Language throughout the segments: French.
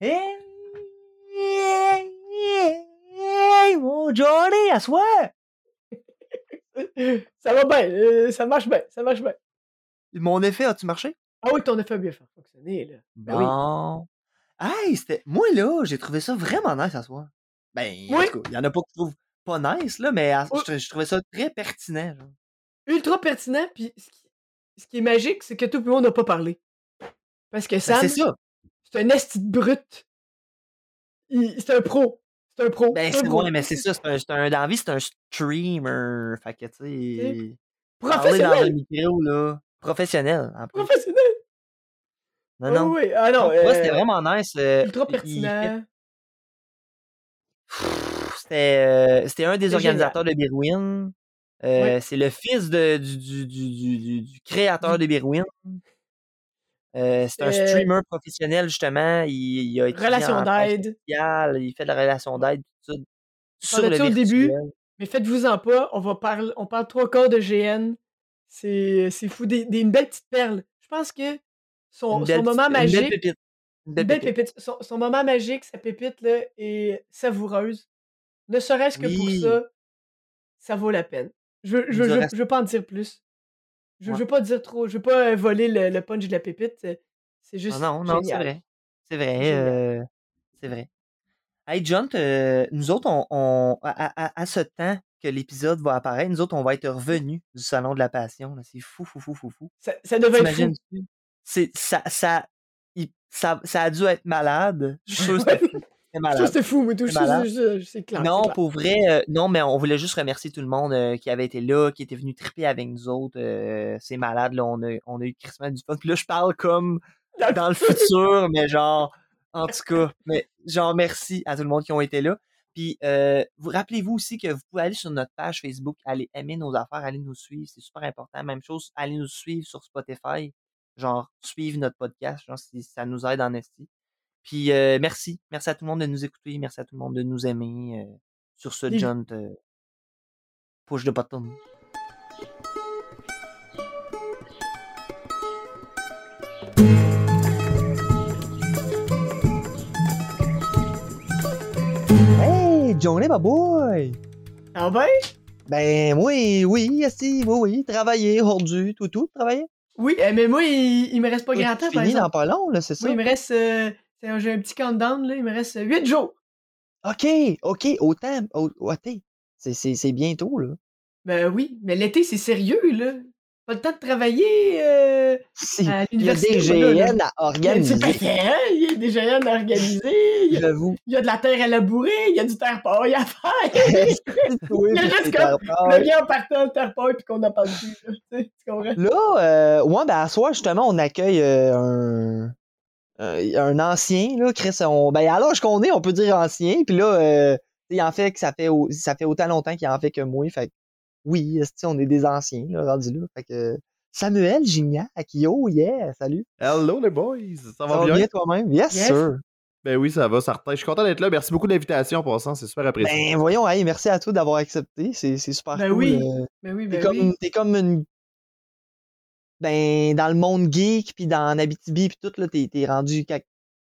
Hey, mon Johnny, à soi! ça va bien, euh, ça marche bien, ça marche bien. Mon effet, as-tu marché? Ah oui, ton effet a bien fonctionné, là. Ben oui. Bon. Hey, c'était. Moi, là, j'ai trouvé ça vraiment nice à soi. Ben, en Oui. tout cas, il y en a pas qui trouvent pas nice, là, mais à- Oui. je, je trouvais ça très pertinent. genre. Ultra pertinent, puis ce qui, ce qui est magique, c'est que tout le monde n'a pas parlé. Parce que Ben, Sam, c'est ça. C'est un esti de brut. C'est un pro. C'est un pro. Ben, c'est ouais, mais c'est ça. C'est un, c'est un, dans la vie, c'est un streamer. Fait que, tu sais. Dans Professionnel. micro, là. Professionnel, en plus. Professionnel. Non, non. oui, ah non. Vrai, c'était euh, vraiment nice. euh, ultra pertinent. C'était euh, c'était un des organisateurs de Birwin. Euh. C'est le fils de, du, du, du- du créateur de Birwin. Euh, c'est un Euh, streamer professionnel, justement. Il, il a étudié Relation d'aide. il fait de la relation d'aide, tout ça, sur le au début? Mais faites-vous-en pas, on va parler, on parle trois quarts de GN. C'est fou, des, des- une belle petite perle. Je pense que son, moment une belle magique, pépite. Une belle belle pépite. pépite, son, son moment magique, sa pépite là, est savoureuse. Ne serait-ce que pour ça, ça vaut la peine. Je, je, je, je veux pas en dire plus. Je, je Ouais. veux pas dire trop, je veux pas euh, voler le, le punch de la pépite. C'est c'est Ah juste non, non, c'est vrai. C'est vrai. Génial. euh, c'est vrai. Hey, John, euh, nous autres, on, on- à, à- à ce temps que l'épisode va apparaître, nous autres, on va être revenus du Salon de la Passion. C'est fou, fou, fou, fou, fou. Ça, ça devait être fou. C'est, ça, ça, il- ça, ça a dû être malade. Je suis sûr que Ça, malade. c'était fou, mais tout. C'est ça, c'est- C'est clair. c'est Non, clair. pour vrai, euh, non, mais on voulait juste remercier tout le monde euh, qui avait été là, qui était venu triper avec nous autres. euh, c'est malade, là, on a, on a eu Christmas du fun. Puis là, je parle comme dans le futur, mais genre, en tout cas, mais genre, merci à tout le monde qui ont été là. Puis, vous rappelez-vous aussi que vous pouvez aller sur notre page Facebook, aller aimer nos affaires, aller nous suivre, c'est super important. Même chose, aller nous suivre sur Spotify, genre, suivre notre podcast, genre, si ça nous aide en esti. Puis, euh, merci. Merci à tout le monde de nous écouter, merci à tout le monde de nous aimer. euh, sur ce, John, te push de button. Hey, Johnny, baboy! Ah ben? Ben, oui, oui, si, oui, oui, travailler, aujourd'hui, tout, tout, travailler. Oui, euh, mais moi, il, il me reste pas Oui, grand temps, par fini dans exemple. pas long, là, c'est ça? Moi, il me reste. euh, J'ai un petit countdown, là. Il me reste 8 jours. OK, OK, autant, au- c'est- bientôt, là. Ben oui, mais l'été, c'est sérieux, là. Pas le temps de travailler euh, Si, à il y a l'université. des. GN à organiser, pas il y a des GN à organiser. Il y, a, j'avoue. il y a de la terre à labourer. Il y a du terre paille à faire. Il y a juste comme le gars en partant de terre paille puis qu'on n'en parle plus. là. Tu comprends? Là, euh, ouais, ben à soir, justement, on accueille euh, un, un, un ancien, là, Chris. On, ben, à l'âge qu'on est, on peut dire ancien. Puis là, euh, il en fait que ça fait, au- ça fait autant longtemps qu'il en fait que moi. Fait que, oui, on est des anciens, là, rendus là? Fait que, Samuel Gignac, yo, yeah, salut. Hello les boys, ça Ça va va bien? bien toi-même? Yes, Yes. sir. Ben oui, ça va, certain. Je suis content d'être là. Merci beaucoup de l'invitation pour ça, c'est super apprécié. Ben, voyons, hey, merci à toi d'avoir accepté. C'est, c'est super Ben cool. oui. euh, Ben oui, T'es ben comme, oui. t'es comme une. Ben, dans le monde geek, puis dans Abitibi, puis tout, là, t'es, t'es rendu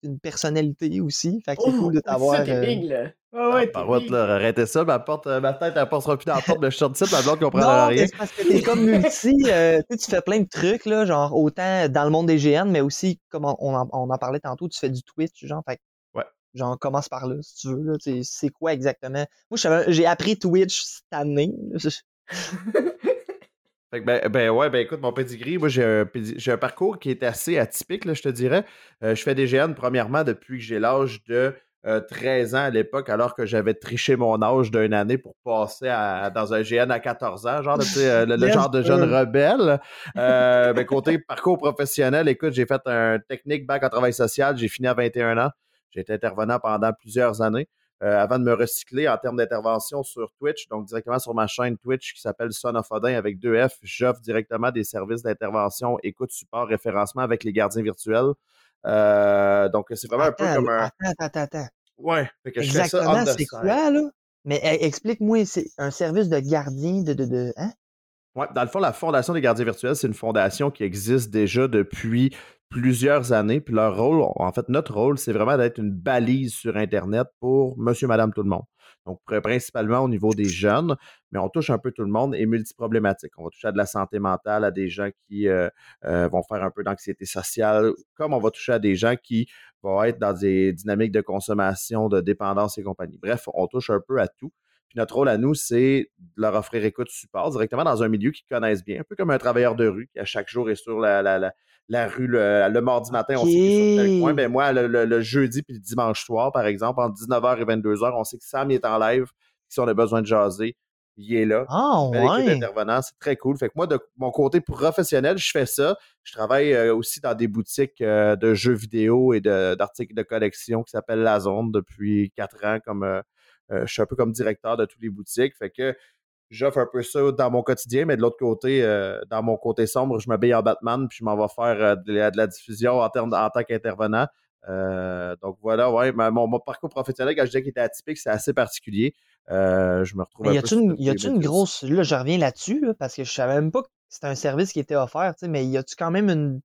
une personnalité aussi. Fait que c'est Oh, cool de t'avoir. Euh, big, là. Ouais, Ah, ouais, là, arrêtez ça, ma, porte, euh, ma tête, elle passera plus dans la porte, mais je sors de ma blonde comprendra rien. c'est parce que t'es comme multi. euh, tu fais plein de trucs, là, genre autant dans le monde des GN, mais aussi, comme on, on en, on en parlait tantôt, tu fais du Twitch, genre. Fait que, Ouais. Genre, commence par là, si tu veux. Là, tu sais, c'est quoi exactement? Moi, j'ai appris Twitch cette année. Fait que ben, ben ouais, ben écoute, mon pedigree, moi j'ai un, j'ai un parcours qui est assez atypique, là, je te dirais. Euh, je fais des GN premièrement depuis que j'ai l'âge de euh, 13 ans à l'époque, alors que j'avais triché mon âge d'une année pour passer à- dans un GN à 14 ans, genre, euh, le, le genre de jeune rebelle. Euh, ben, côté parcours professionnel, écoute, j'ai fait un technique bac en travail social, j'ai fini à 21 ans. J'ai été intervenant pendant plusieurs années. Euh, avant de me recycler en termes d'intervention sur Twitch, donc directement sur ma chaîne Twitch qui s'appelle Son of Odin avec deux F, j'offre directement des services d'intervention, écoute, support, référencement avec les gardiens virtuels. Euh, donc, c'est vraiment un peu comme un. attends, attends, attends. Ouais, fait que Exactement, c'est quoi, là? Mais eh, explique-moi, c'est un service de gardien de. de, de hein? Ouais, dans le fond, la Fondation des gardiens virtuels, c'est une fondation qui existe déjà depuis plusieurs années. Puis leur rôle, en fait, notre rôle, c'est vraiment d'être une balise sur Internet pour monsieur, madame, tout le monde. Donc, principalement au niveau des jeunes, mais on touche un peu tout le monde et multiproblématique. On va toucher à de la santé mentale, à des gens qui euh, euh, vont faire un peu d'anxiété sociale, comme on va toucher à des gens qui vont être dans des dynamiques de consommation, de dépendance et compagnie. Bref, on touche un peu à tout. Puis notre rôle à nous, c'est de leur offrir écoute support directement dans un milieu qu'ils connaissent bien, un peu comme un travailleur de rue qui à chaque jour est sur la, la, la, rue le, mardi matin, on sait qu'il est sur tel Ben moi, le, jeudi puis le dimanche soir, par exemple, entre 19h et 22h, on sait que Sam est en live. Si on a besoin de jaser, il est là. Ah, ouais. intervenant, c'est très cool. Fait que moi, de mon côté professionnel, je fais ça. Je travaille euh, aussi dans des boutiques euh, de jeux vidéo et d'articles de, collection qui s'appellent La Zone depuis quatre ans comme euh, je suis un peu comme directeur de toutes les boutiques. Fait que j'offre un peu ça dans mon quotidien, mais de l'autre côté, euh, dans mon côté sombre, je m'habille en Batman, puis je m'en vais faire euh, de, la, diffusion en, en tant qu'intervenant. donc voilà, ouais, mon, parcours professionnel, quand je disais qu'il était atypique, c'est assez particulier. je me retrouve. Mais y a-tu une, y a une grosse. Là, je reviens là-dessus, parce que je savais même pas que c'était un service qui était offert, mais y a-tu quand même une,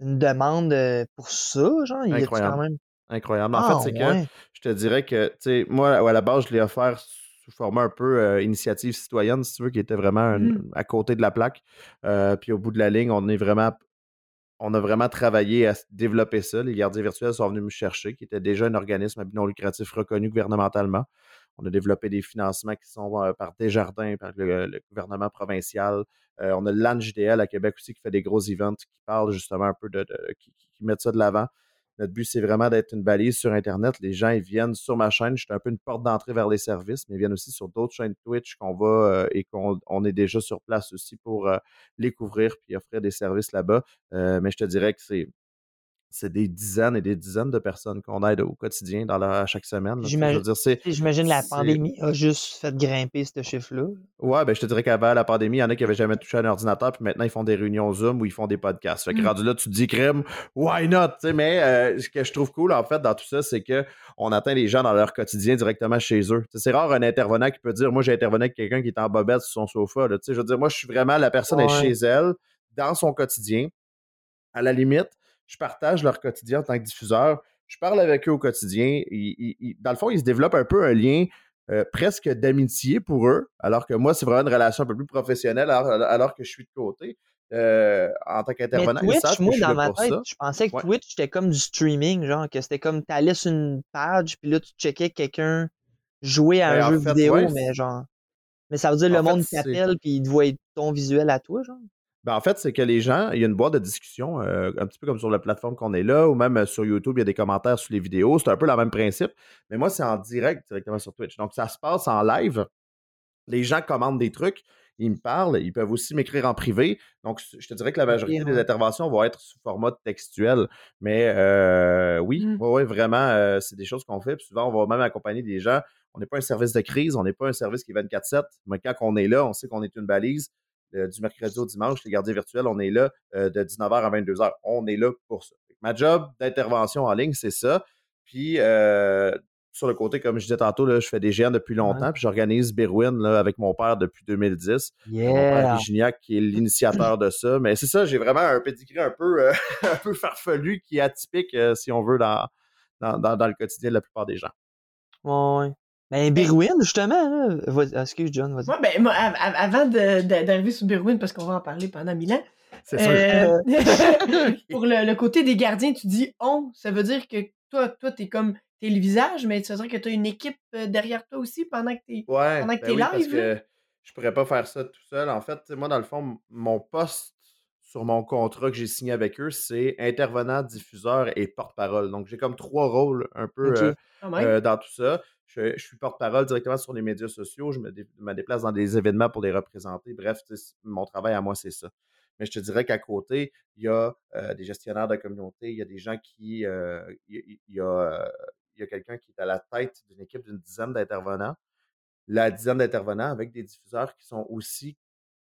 une demande pour ça, genre? Y a-tu quand même. Incroyable. En fait, ah, c'est que je te dirais que, tu sais, moi, à la base, je l'ai offert sous format un peu euh, initiative citoyenne, si tu veux, qui était vraiment mmh. à côté de la plaque. Euh, puis au bout de la ligne, on est vraiment. On a vraiment travaillé à développer ça. Les gardiens virtuels sont venus me chercher, qui était déjà un organisme à but non lucratif reconnu gouvernementalement. On a développé des financements qui sont euh, par Desjardins, par le, gouvernement provincial. on a l'ANJDL à Québec aussi qui fait des gros events qui parlent justement un peu de, qui, qui mettent ça de l'avant. Notre but, c'est vraiment d'être une balise sur Internet. Les gens, ils viennent sur ma chaîne. Je suis un peu une porte d'entrée vers les services, mais ils viennent aussi sur d'autres chaînes Twitch qu'on va euh, et qu'on est déjà sur place aussi pour euh, les couvrir puis offrir des services là-bas. Euh, mais je te dirais que c'est c'est des dizaines et des dizaines de personnes qu'on aide au quotidien dans à chaque semaine. J'imagine la pandémie a juste fait grimper ce chiffre-là. Ouais, ben je te dirais qu'avant la pandémie, il y en a qui n'avaient jamais touché à un ordinateur, puis maintenant ils font des réunions Zoom où ils font des podcasts. Fait que mmh. rendu là, tu te dis crème, why not? mais euh, ce que je trouve cool en fait dans tout ça, c'est qu'on atteint les gens dans leur quotidien directement chez eux. C'est rare un intervenant qui peut dire Moi j'ai intervenu avec quelqu'un qui est en bobette sur son sofa. je veux dire, moi je suis vraiment la personne est chez elle, dans son quotidien. À la limite, je partage leur quotidien en tant que diffuseur. Je parle avec eux au quotidien. dans le fond, ils se développent un peu un lien euh, presque d'amitié pour eux, alors que moi, c'est vraiment une relation un peu plus professionnelle alors, que je suis de côté. Euh, en tant qu'intervenant. Twitch, moi, dans ma tête, je pensais que Twitch, c'était comme du streaming, genre, que c'était comme, t'allais sur une page, puis là, tu checkais quelqu'un jouer à ben, un jeu vidéo, mais genre... Mais ça veut dire le monde t'appelle, puis il te voit ton visuel à toi, genre? Ben, en fait, c'est que les gens, il y a une boîte de discussion, euh, un petit peu comme sur la plateforme qu'on est là, ou même euh, sur YouTube, il y a des commentaires sur les vidéos. C'est un peu le même principe. Mais moi, c'est en direct directement sur Twitch. Donc, ça se passe en live. Les gens commandent des trucs, ils me parlent, ils peuvent aussi m'écrire en privé. Donc, je te dirais que la majorité des interventions vont être sous format textuel. Mais euh, oui, mmh. vraiment, c'est des choses qu'on fait. Puis souvent, on va même accompagner des gens. On n'est pas un service de crise, on n'est pas un service qui est 24-7. Mais quand on est là, on sait qu'on est une balise du mercredi au dimanche, les gardiens virtuels, on est là euh, de 19h à 22h. On est là pour ça. Ma job d'intervention en ligne, c'est ça. Puis euh, sur le côté, comme je disais tantôt, là, je fais des géants depuis longtemps, puis j'organise Berwin là, avec mon père depuis 2010. Mon père Gignac qui est l'initiateur de ça. Mais c'est ça, j'ai vraiment un pedigree un peu, un peu farfelu qui est atypique, si on veut, dans, dans, dans, le quotidien de la plupart des gens. Ouais. Ben, Birwin, justement. Là. Excuse, John, vas-y. Ouais, ben, moi, avant d'arriver sur Birwin, parce qu'on va en parler pendant mille ans, c'est sûr. Euh, pour le, côté des gardiens, tu dis on, ça veut dire que toi, toi, t'es comme t'es le visage, mais ça veut dire que t'as une équipe euh, derrière toi aussi pendant que t'es ouais, pendant que ben t'es live. Parce que je pourrais pas faire ça tout seul. En fait, moi, dans le fond, mon poste sur mon contrat que j'ai signé avec eux, c'est intervenant, diffuseur et porte-parole. Donc, j'ai comme trois rôles un peu euh, dans tout ça. Je, suis porte-parole directement sur les médias sociaux. Je me, déplace dans des événements pour les représenter. Bref, mon travail à moi, c'est ça. Mais je te dirais qu'à côté, il y a euh, des gestionnaires de communauté, il y a des gens qui. Euh, il, y a, euh, a quelqu'un qui est à la tête d'une équipe d'une dizaine d'intervenants. La dizaine d'intervenants avec des diffuseurs qui sont aussi.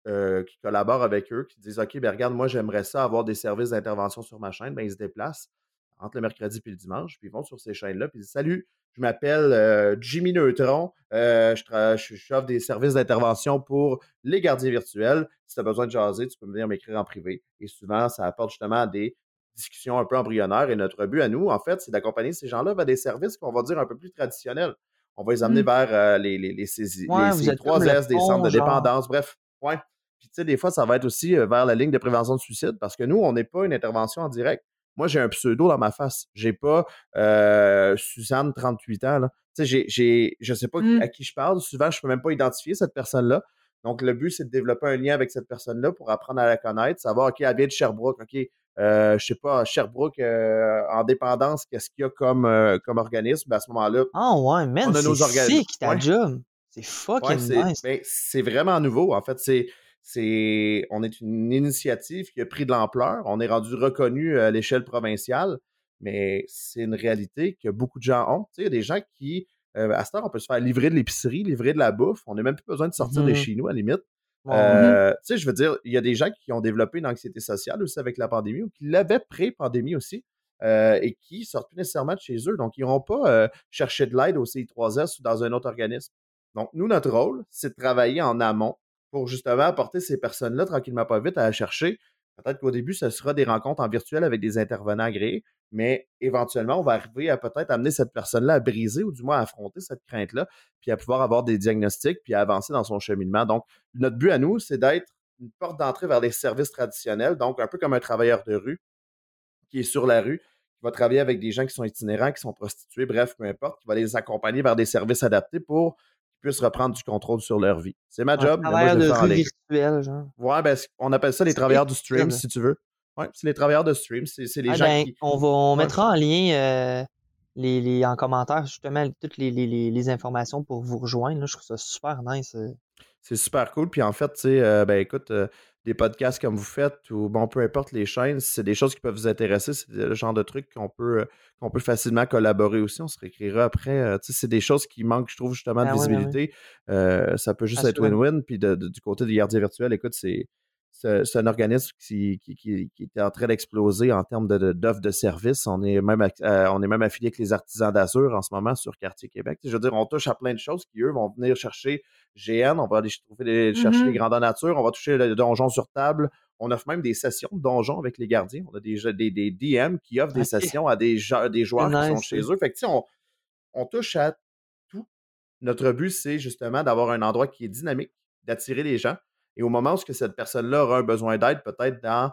qui collaborent avec eux, qui disent OK, ben regarde, moi j'aimerais ça avoir des services d'intervention sur ma chaîne, ben ils se déplacent entre le mercredi et le dimanche, puis ils vont sur ces chaînes-là, puis ils disent Salut, je m'appelle euh, Jimmy Neutron. Euh, je, je, des services d'intervention pour les gardiens virtuels. Si tu as besoin de jaser, tu peux venir m'écrire en privé. Et souvent, ça apporte justement des discussion un peu embryonnaire. Et notre but à nous, en fait, c'est d'accompagner ces gens-là vers des services qu'on va dire un peu plus traditionnels. On va les amener mmh. vers les, les, les, ces, trois S, des centres de dépendance. Bref, ouais. Puis, tu sais, des fois, ça va être aussi vers la ligne de prévention de suicide parce que nous, on n'est pas une intervention en direct. Moi, j'ai un pseudo dans ma face. J'ai pas Suzanne, 38 ans. Là. Sais, j'ai, je sais pas mmh. à qui je parle. Souvent, je peux même pas identifier cette personne-là. Donc, le but, c'est de développer un lien avec cette personne-là pour apprendre à la connaître, savoir, OK, elle vient de Sherbrooke, OK, euh, je sais pas, Sherbrooke, euh, en dépendance, qu'est-ce qu'il y a comme, euh, comme organisme? Ben, à ce moment-là, ah ouais, man, c'est sick ta job. C'est fucking nice. Ben, c'est vraiment nouveau. En fait, c'est, c'est, on est une initiative qui a pris de l'ampleur. On est rendu reconnu à l'échelle provinciale, mais c'est une réalité que beaucoup de gens ont. Tu sais, il y a des gens qui euh, à ce temps, on peut se faire livrer de l'épicerie, livrer de la bouffe. On n'a même plus besoin de sortir de mmh chez nous, à la limite. Euh, tu sais, je veux dire, il y a des gens qui ont développé une anxiété sociale aussi avec la pandémie ou qui l'avaient pré-pandémie aussi euh, et qui sortent plus nécessairement de chez eux. Donc, ils n'iront pas chercher de l'aide au CI3S ou dans un autre organisme. Donc, nous, notre rôle, c'est de travailler en amont pour justement apporter ces personnes-là tranquillement pas vite à la chercher. Peut-être qu'au début, ce sera des rencontres en virtuel avec des intervenants agréés mais éventuellement, on va arriver à peut-être amener cette personne-là à briser ou du moins à affronter cette crainte-là, puis à pouvoir avoir des diagnostics, puis à avancer dans son cheminement. Donc, notre but à nous, c'est d'être une porte d'entrée vers les services traditionnels, donc un peu comme un travailleur de rue qui est sur la rue, qui va travailler avec des gens qui sont itinérants, qui sont prostitués, bref, peu importe, qui va les accompagner vers des services adaptés pour puissent reprendre du contrôle sur leur vie. C'est ma job. Travailleur de rue virtuel, genre. Ouais, ben, on appelle ça les travailleurs du stream, si tu veux. Oui, c'est les travailleurs de stream. C'est les ah, gens ben, qui. On, va, on mettra en lien euh, les, les, en commentaire justement toutes les, les, les, informations pour vous rejoindre. Là. Je trouve ça super nice. Euh. C'est super cool. Puis en fait, tu sais, euh, ben écoute, des podcasts comme vous faites, ou bon, peu importe les chaînes, c'est des choses qui peuvent vous intéresser. C'est le genre de trucs qu'on peut, qu'on peut facilement collaborer aussi. On se réécrira après. tu sais, c'est des choses qui manquent, je trouve, justement, de ben visibilité. ça peut juste être win-win. Puis du côté des gardiens virtuels, écoute, c'est c'est un organisme qui, qui, qui, est en train d'exploser en termes d'offres de, de, services. On est, même, euh, on est même affilié avec les artisans d'Azur en ce moment sur Quartier Québec. Je veux dire, on touche à plein de choses qui, eux, vont venir chercher GN, on va aller trouver chercher les grandeurs nature, on va toucher le donjon sur table. On offre même des sessions de donjon avec les gardiens. On a des, des, des DM qui offrent des sessions à des, des joueurs qui sont chez eux. Fait que, on, on touche à tout. Notre but, c'est justement d'avoir un endroit qui est dynamique, d'attirer les gens et au moment où cette personne-là aura un besoin d'aide, peut-être dans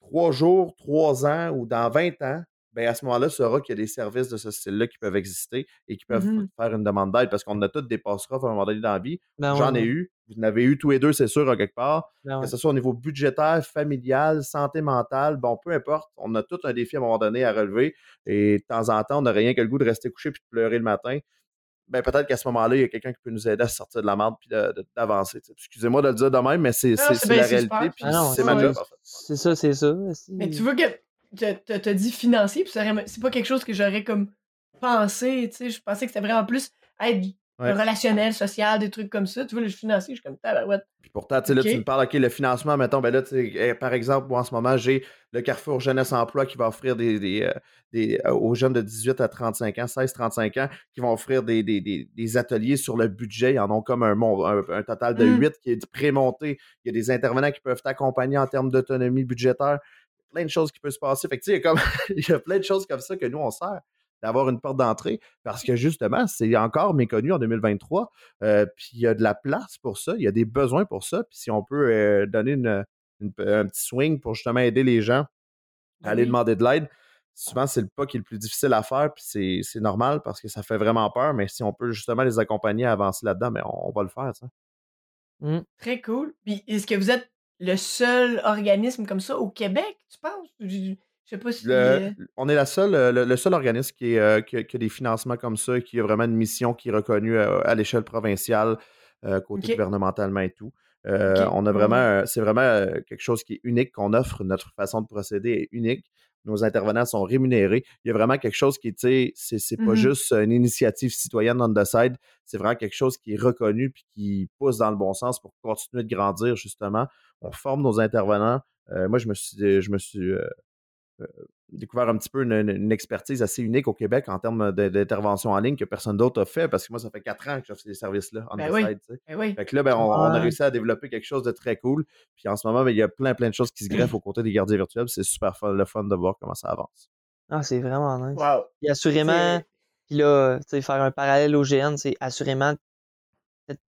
trois jours, trois ans ou dans 20 ans, bien, à ce moment-là, saura qu'il y a des services de ce style-là qui peuvent exister et qui peuvent mmh faire une demande d'aide parce qu'on a tous des passerelles à un moment donné dans la vie. Ben J'en ai eu. Vous en avez eu tous les deux, c'est sûr, à quelque part. Ben que ce soit au niveau budgétaire, familial, santé mentale, bon, peu importe. On a tout un défi à un moment donné à relever. Et de temps en temps, on n'a rien que le goût de rester couché puis de pleurer le matin ben peut-être qu'à ce moment-là, il y a quelqu'un qui peut nous aider à sortir de la merde puis d'avancer. Excusez-moi de le dire de même, mais c'est la réalité puis ah c'est ma job. C'est ça, c'est ça. Mais tu vois que tu as dit financier, puis c'est pas quelque chose que j'aurais comme pensé. Je pensais que c'était vraiment plus être relationnel, social, des trucs comme ça. Tu vois, le financier, je suis comme tabarouette. Puis pourtant, tu sais, là, tu me parles, OK, le financement, mettons, ben là, eh, par exemple, moi, en ce moment, j'ai le Carrefour Jeunesse Emploi qui va offrir des, des, euh, des euh, aux jeunes de 18 à 35 ans, 16-35 ans, qui vont offrir des, des, ateliers sur le budget. Ils en ont comme un, un, total de 8 mmh. qui est prémonté. Il y a des intervenants qui peuvent t'accompagner en termes d'autonomie budgétaire. Plein de choses qui peuvent se passer. Fait que, tu sais, comme, il y a plein de choses comme ça que nous, on sert d'avoir une porte d'entrée parce que justement, c'est encore méconnu en 2023. Euh, puis il y a de la place pour ça, il y a des besoins pour ça. Puis si on peut euh, donner une, un petit swing pour justement aider les gens à aller demander de l'aide, souvent c'est le pas qui est le plus difficile à faire. Puis c'est normal parce que ça fait vraiment peur. Mais si on peut justement les accompagner à avancer là-dedans, mais ben, on, va le faire. Ça. Mmh. Très cool. Puis est-ce que vous êtes le seul organisme comme ça au Québec, tu penses? Je sais pas si. on est la seule, le, seul organisme qui, a, des financements comme ça, qui a vraiment une mission qui est reconnue à, l'échelle provinciale, côté gouvernementalement et tout. On a vraiment, c'est vraiment quelque chose qui est unique qu'on offre. Notre façon de procéder est unique. Nos intervenants sont rémunérés. Il y a vraiment quelque chose qui, tu sais, c'est, pas mmh juste une initiative citoyenne on the side. C'est vraiment quelque chose qui est reconnu puis qui pousse dans le bon sens pour continuer de grandir, justement. On forme nos intervenants. moi, je me suis, je me suis découvert un petit peu une, expertise assez unique au Québec en termes d'intervention en ligne que personne d'autre a fait parce que moi, ça fait quatre ans que j'offre ces services-là en ben oui. ben oui. Fait que là, ben, on, a réussi à développer quelque chose de très cool. Puis en ce moment, ben, il y a plein, plein de choses qui se greffent aux côtés des gardiens virtuels. C'est super fun, le fun de voir comment ça avance. Ah, c'est vraiment nice. Wow. Puis assurément, puis là, tu sais, faire un parallèle au GN, c'est assurément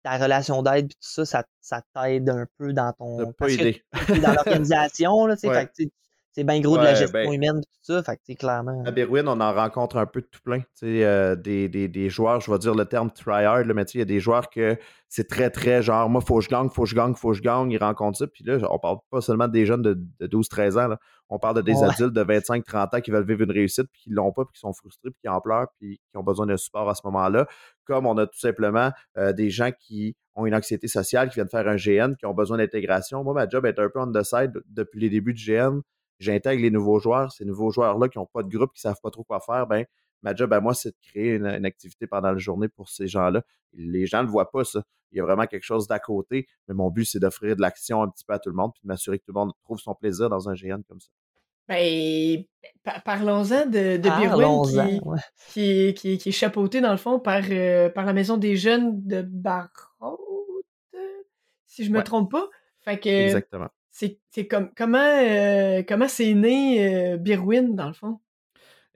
ta relation d'aide puis tout ça, ça, ça t'aide un peu dans ton. dans l'organisation, là, tu sais. c'est bien gros de la gestion ben humaine tout ça. Fait que, clairement. À Berwin, on en rencontre un peu de tout plein. Euh, des, des, des, joueurs, je vais dire le terme tryhard, mais il y a des joueurs que c'est très, très genre, moi, faut que je gagne, faut que je gagne, faut que je gagne. Ils rencontrent ça. Puis là, on parle pas seulement des jeunes de, 12-13 ans. Là. On parle de des adultes de 25-30 ans qui veulent vivre une réussite, puis qui l'ont pas, puis qui sont frustrés, puis qui en pleurent, puis qui ont besoin d'un support à ce moment-là. Comme on a tout simplement euh, des gens qui ont une anxiété sociale, qui viennent faire un GN, qui ont besoin d'intégration. Moi, ma job est un peu on the side depuis les débuts du GN. J'intègre les nouveaux joueurs. Ces nouveaux joueurs-là qui n'ont pas de groupe, qui ne savent pas trop quoi faire, ben ma job à moi, c'est de créer une, activité pendant la journée pour ces gens-là. Les gens ne le voient pas, ça. Il y a vraiment quelque chose d'à côté, mais mon but, c'est d'offrir de l'action un petit peu à tout le monde, puis de m'assurer que tout le monde trouve son plaisir dans un GN comme ça. Ben, parlons-en de, de qui, qui, qui, est chapeauté, dans le fond, par, euh, par la Maison des Jeunes de Barraud, si je me trompe pas. Fait que, Exactement. C'est comme, comment euh, comment c'est né euh, Birwin, dans le fond?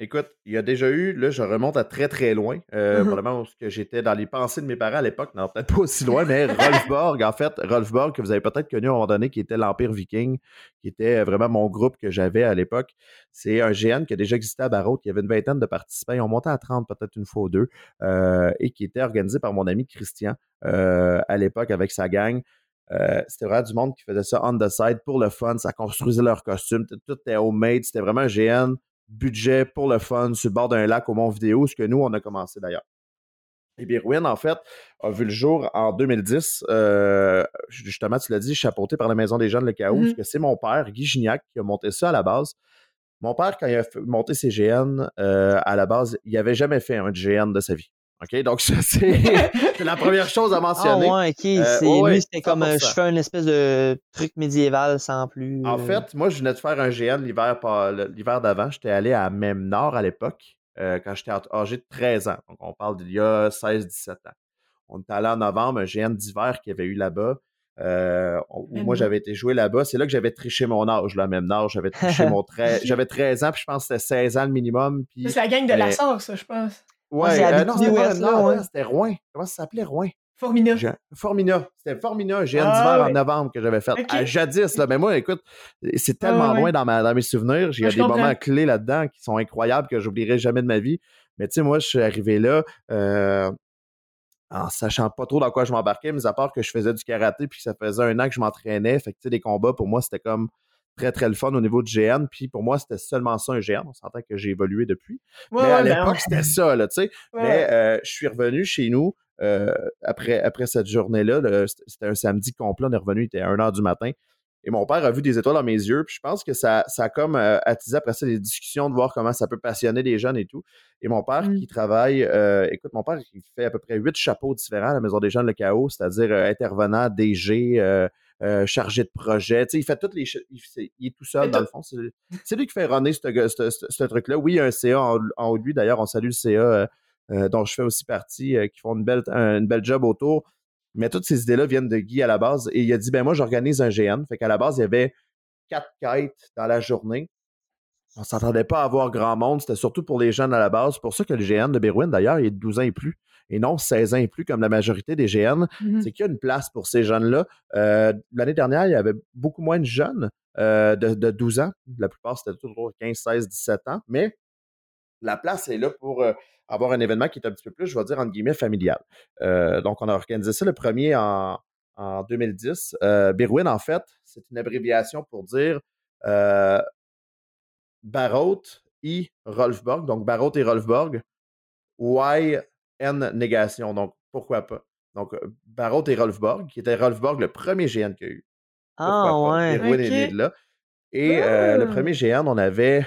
Écoute, il y a déjà eu, là, je remonte à très très loin, euh, mm-hmm. vraiment que j'étais dans les pensées de mes parents à l'époque, non, peut-être pas aussi loin, mais Rolfborg, en fait, Rolfborg, que vous avez peut-être connu à un moment donné, qui était l'Empire Viking, qui était vraiment mon groupe que j'avais à l'époque. C'est un GN qui a déjà existé à Barrault, qui avait une vingtaine de participants, ils ont monté à 30 peut-être une fois ou deux, euh, et qui était organisé par mon ami Christian euh, à l'époque avec sa gang. Euh, c'était vraiment du monde qui faisait ça on the side pour le fun, ça construisait leurs costumes, tout était homemade, c'était vraiment un GN budget pour le fun sur le bord d'un lac au Mont Vidéo, ce que nous, on a commencé d'ailleurs. Et Birwin, en fait, a vu le jour en 2010. Euh, justement, tu l'as dit, chapeauté par la Maison des Jeunes Le Chaos, mm-hmm. que c'est mon père, Guy Gignac, qui a monté ça à la base. Mon père, quand il a monté ses GN, euh, à la base, il n'avait jamais fait un GN de sa vie. OK? Donc, ça, c'est la première chose à mentionner. Ah ouais, OK. Euh, lui, c'était comme, je fais une espèce de truc médiéval sans plus. En euh. fait, moi, je venais de faire un GN l'hiver d'avant. J'étais allé à même Nord à l'époque, euh, quand j'étais âgé de 13 ans. Donc, on parle d'il y a 16-17 ans. On était allé en novembre, un GN d'hiver qu'il y avait eu là-bas. où moi, j'avais été joué là-bas. C'est là que j'avais triché mon âge, là, même Nord. J'avais triché mon 13... J'avais 13 ans, puis je pense que c'était 16 ans le minimum. C'est la gang de la sauce, ça, je pense. Ouais, euh, non, c'était c'était Rouen. Comment ça s'appelait, Rouen? Formina. Formina. C'était Formina, j'ai un d'hiver en novembre que j'avais fait. À jadis, là. Mais moi, écoute, c'est tellement loin dans, ma, dans, mes souvenirs. Il y a des moments clés là-dedans qui sont incroyables que j'oublierai jamais de ma vie. Mais tu sais, moi, je suis arrivé là euh, en sachant pas trop dans quoi je m'embarquais, mais à part que je faisais du karaté puis que ça faisait un an que je m'entraînais. Fait que tu sais, des combats, pour moi, c'était comme très, très le fun au niveau du GN. Puis pour moi, c'était seulement ça un GN. On s'entend que j'ai évolué depuis. mais à ben l'époque, c'était ça, là, tu sais. Mais euh, je suis revenu chez nous euh, après, après cette journée-là. C'était un samedi complet. On est revenu, il était 1h du matin. Et mon père a vu des étoiles dans mes yeux. Puis je pense que ça, ça a comme euh, attisé après ça des discussions de voir comment ça peut passionner les jeunes et tout. Et mon père mmh. qui travaille, écoute, mon père, il fait à peu près huit chapeaux différents à la Maison des Jeunes Le Chaos, c'est-à-dire intervenant, DG, euh, chargé de projet. il fait toutes les il, est tout seul, dans le fond. C'est lui qui fait runner ce, truc-là. Oui, il y a un CA en, haut de lui. D'ailleurs, on salue le CA euh, euh, dont je fais aussi partie, qui font une belle, une belle job autour. Mais toutes ces idées-là viennent de Guy à la base. Et il a dit ben moi, j'organise un GN. Fait qu'à la base, il y avait quatre quêtes dans la journée. On s'attendait pas à avoir grand monde. C'était surtout pour les jeunes à la base. C'est pour ça que le GN de Berwyn, d'ailleurs, il est de 12 ans et plus et non 16 ans et plus comme la majorité des GN, mmh c'est qu'il y a une place pour ces jeunes-là. Euh, l'année dernière, il y avait beaucoup moins de jeunes euh, de, 12 ans. La plupart, c'était toujours 15, 16, 17 ans. Mais la place est là pour euh, avoir un événement qui est un petit peu plus, je vais dire, entre guillemets, familial. donc, on a organisé ça le premier en, 2010. Birwin, en fait, c'est une abréviation pour dire Barrault et Rolfborg. Donc, Barrault et Rolfborg. Why N négation. Donc, pourquoi pas? Donc, Barrault et Rolfborg, qui était Rolfborg le premier GN qu'il y a eu. ah, ouais. est de là. Et euh, le premier GN, on avait.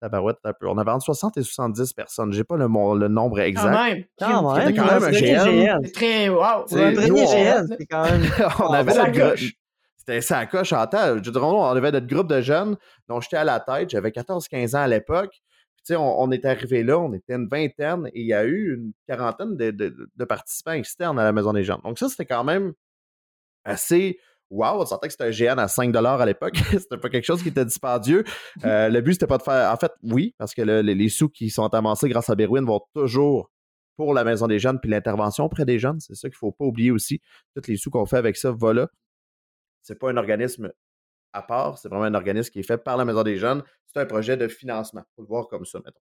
La barouette, un peu. On avait entre 60 et 70 personnes. J'ai pas le, le nombre exact. Quand même. Quand même. C'était quand même un GN. C'est très. Wow. C'est un premier GN. C'est quand même. on avait la c'était ça coche en temps. Je dirais, on avait notre groupe de jeunes dont j'étais à la tête. J'avais 14-15 ans à l'époque. On, on est arrivé là, on était une vingtaine et il y a eu une quarantaine de, participants externes à la Maison des Jeunes. Donc, ça, c'était quand même assez wow. On sentait que c'était un GN à 5 à l'époque. c'était pas quelque chose qui était dispendieux. Euh, le but, c'était pas de faire. En fait, oui, parce que les, sous qui sont amassés grâce à Berwin vont toujours pour la Maison des Jeunes puis l'intervention auprès des jeunes. C'est ça qu'il faut pas oublier aussi. Tous les sous qu'on fait avec ça vont là. C'est pas un organisme à part, c'est vraiment un organisme qui est fait par la Maison des Jeunes. C'est un projet de financement. Il faut le voir comme ça, mettons.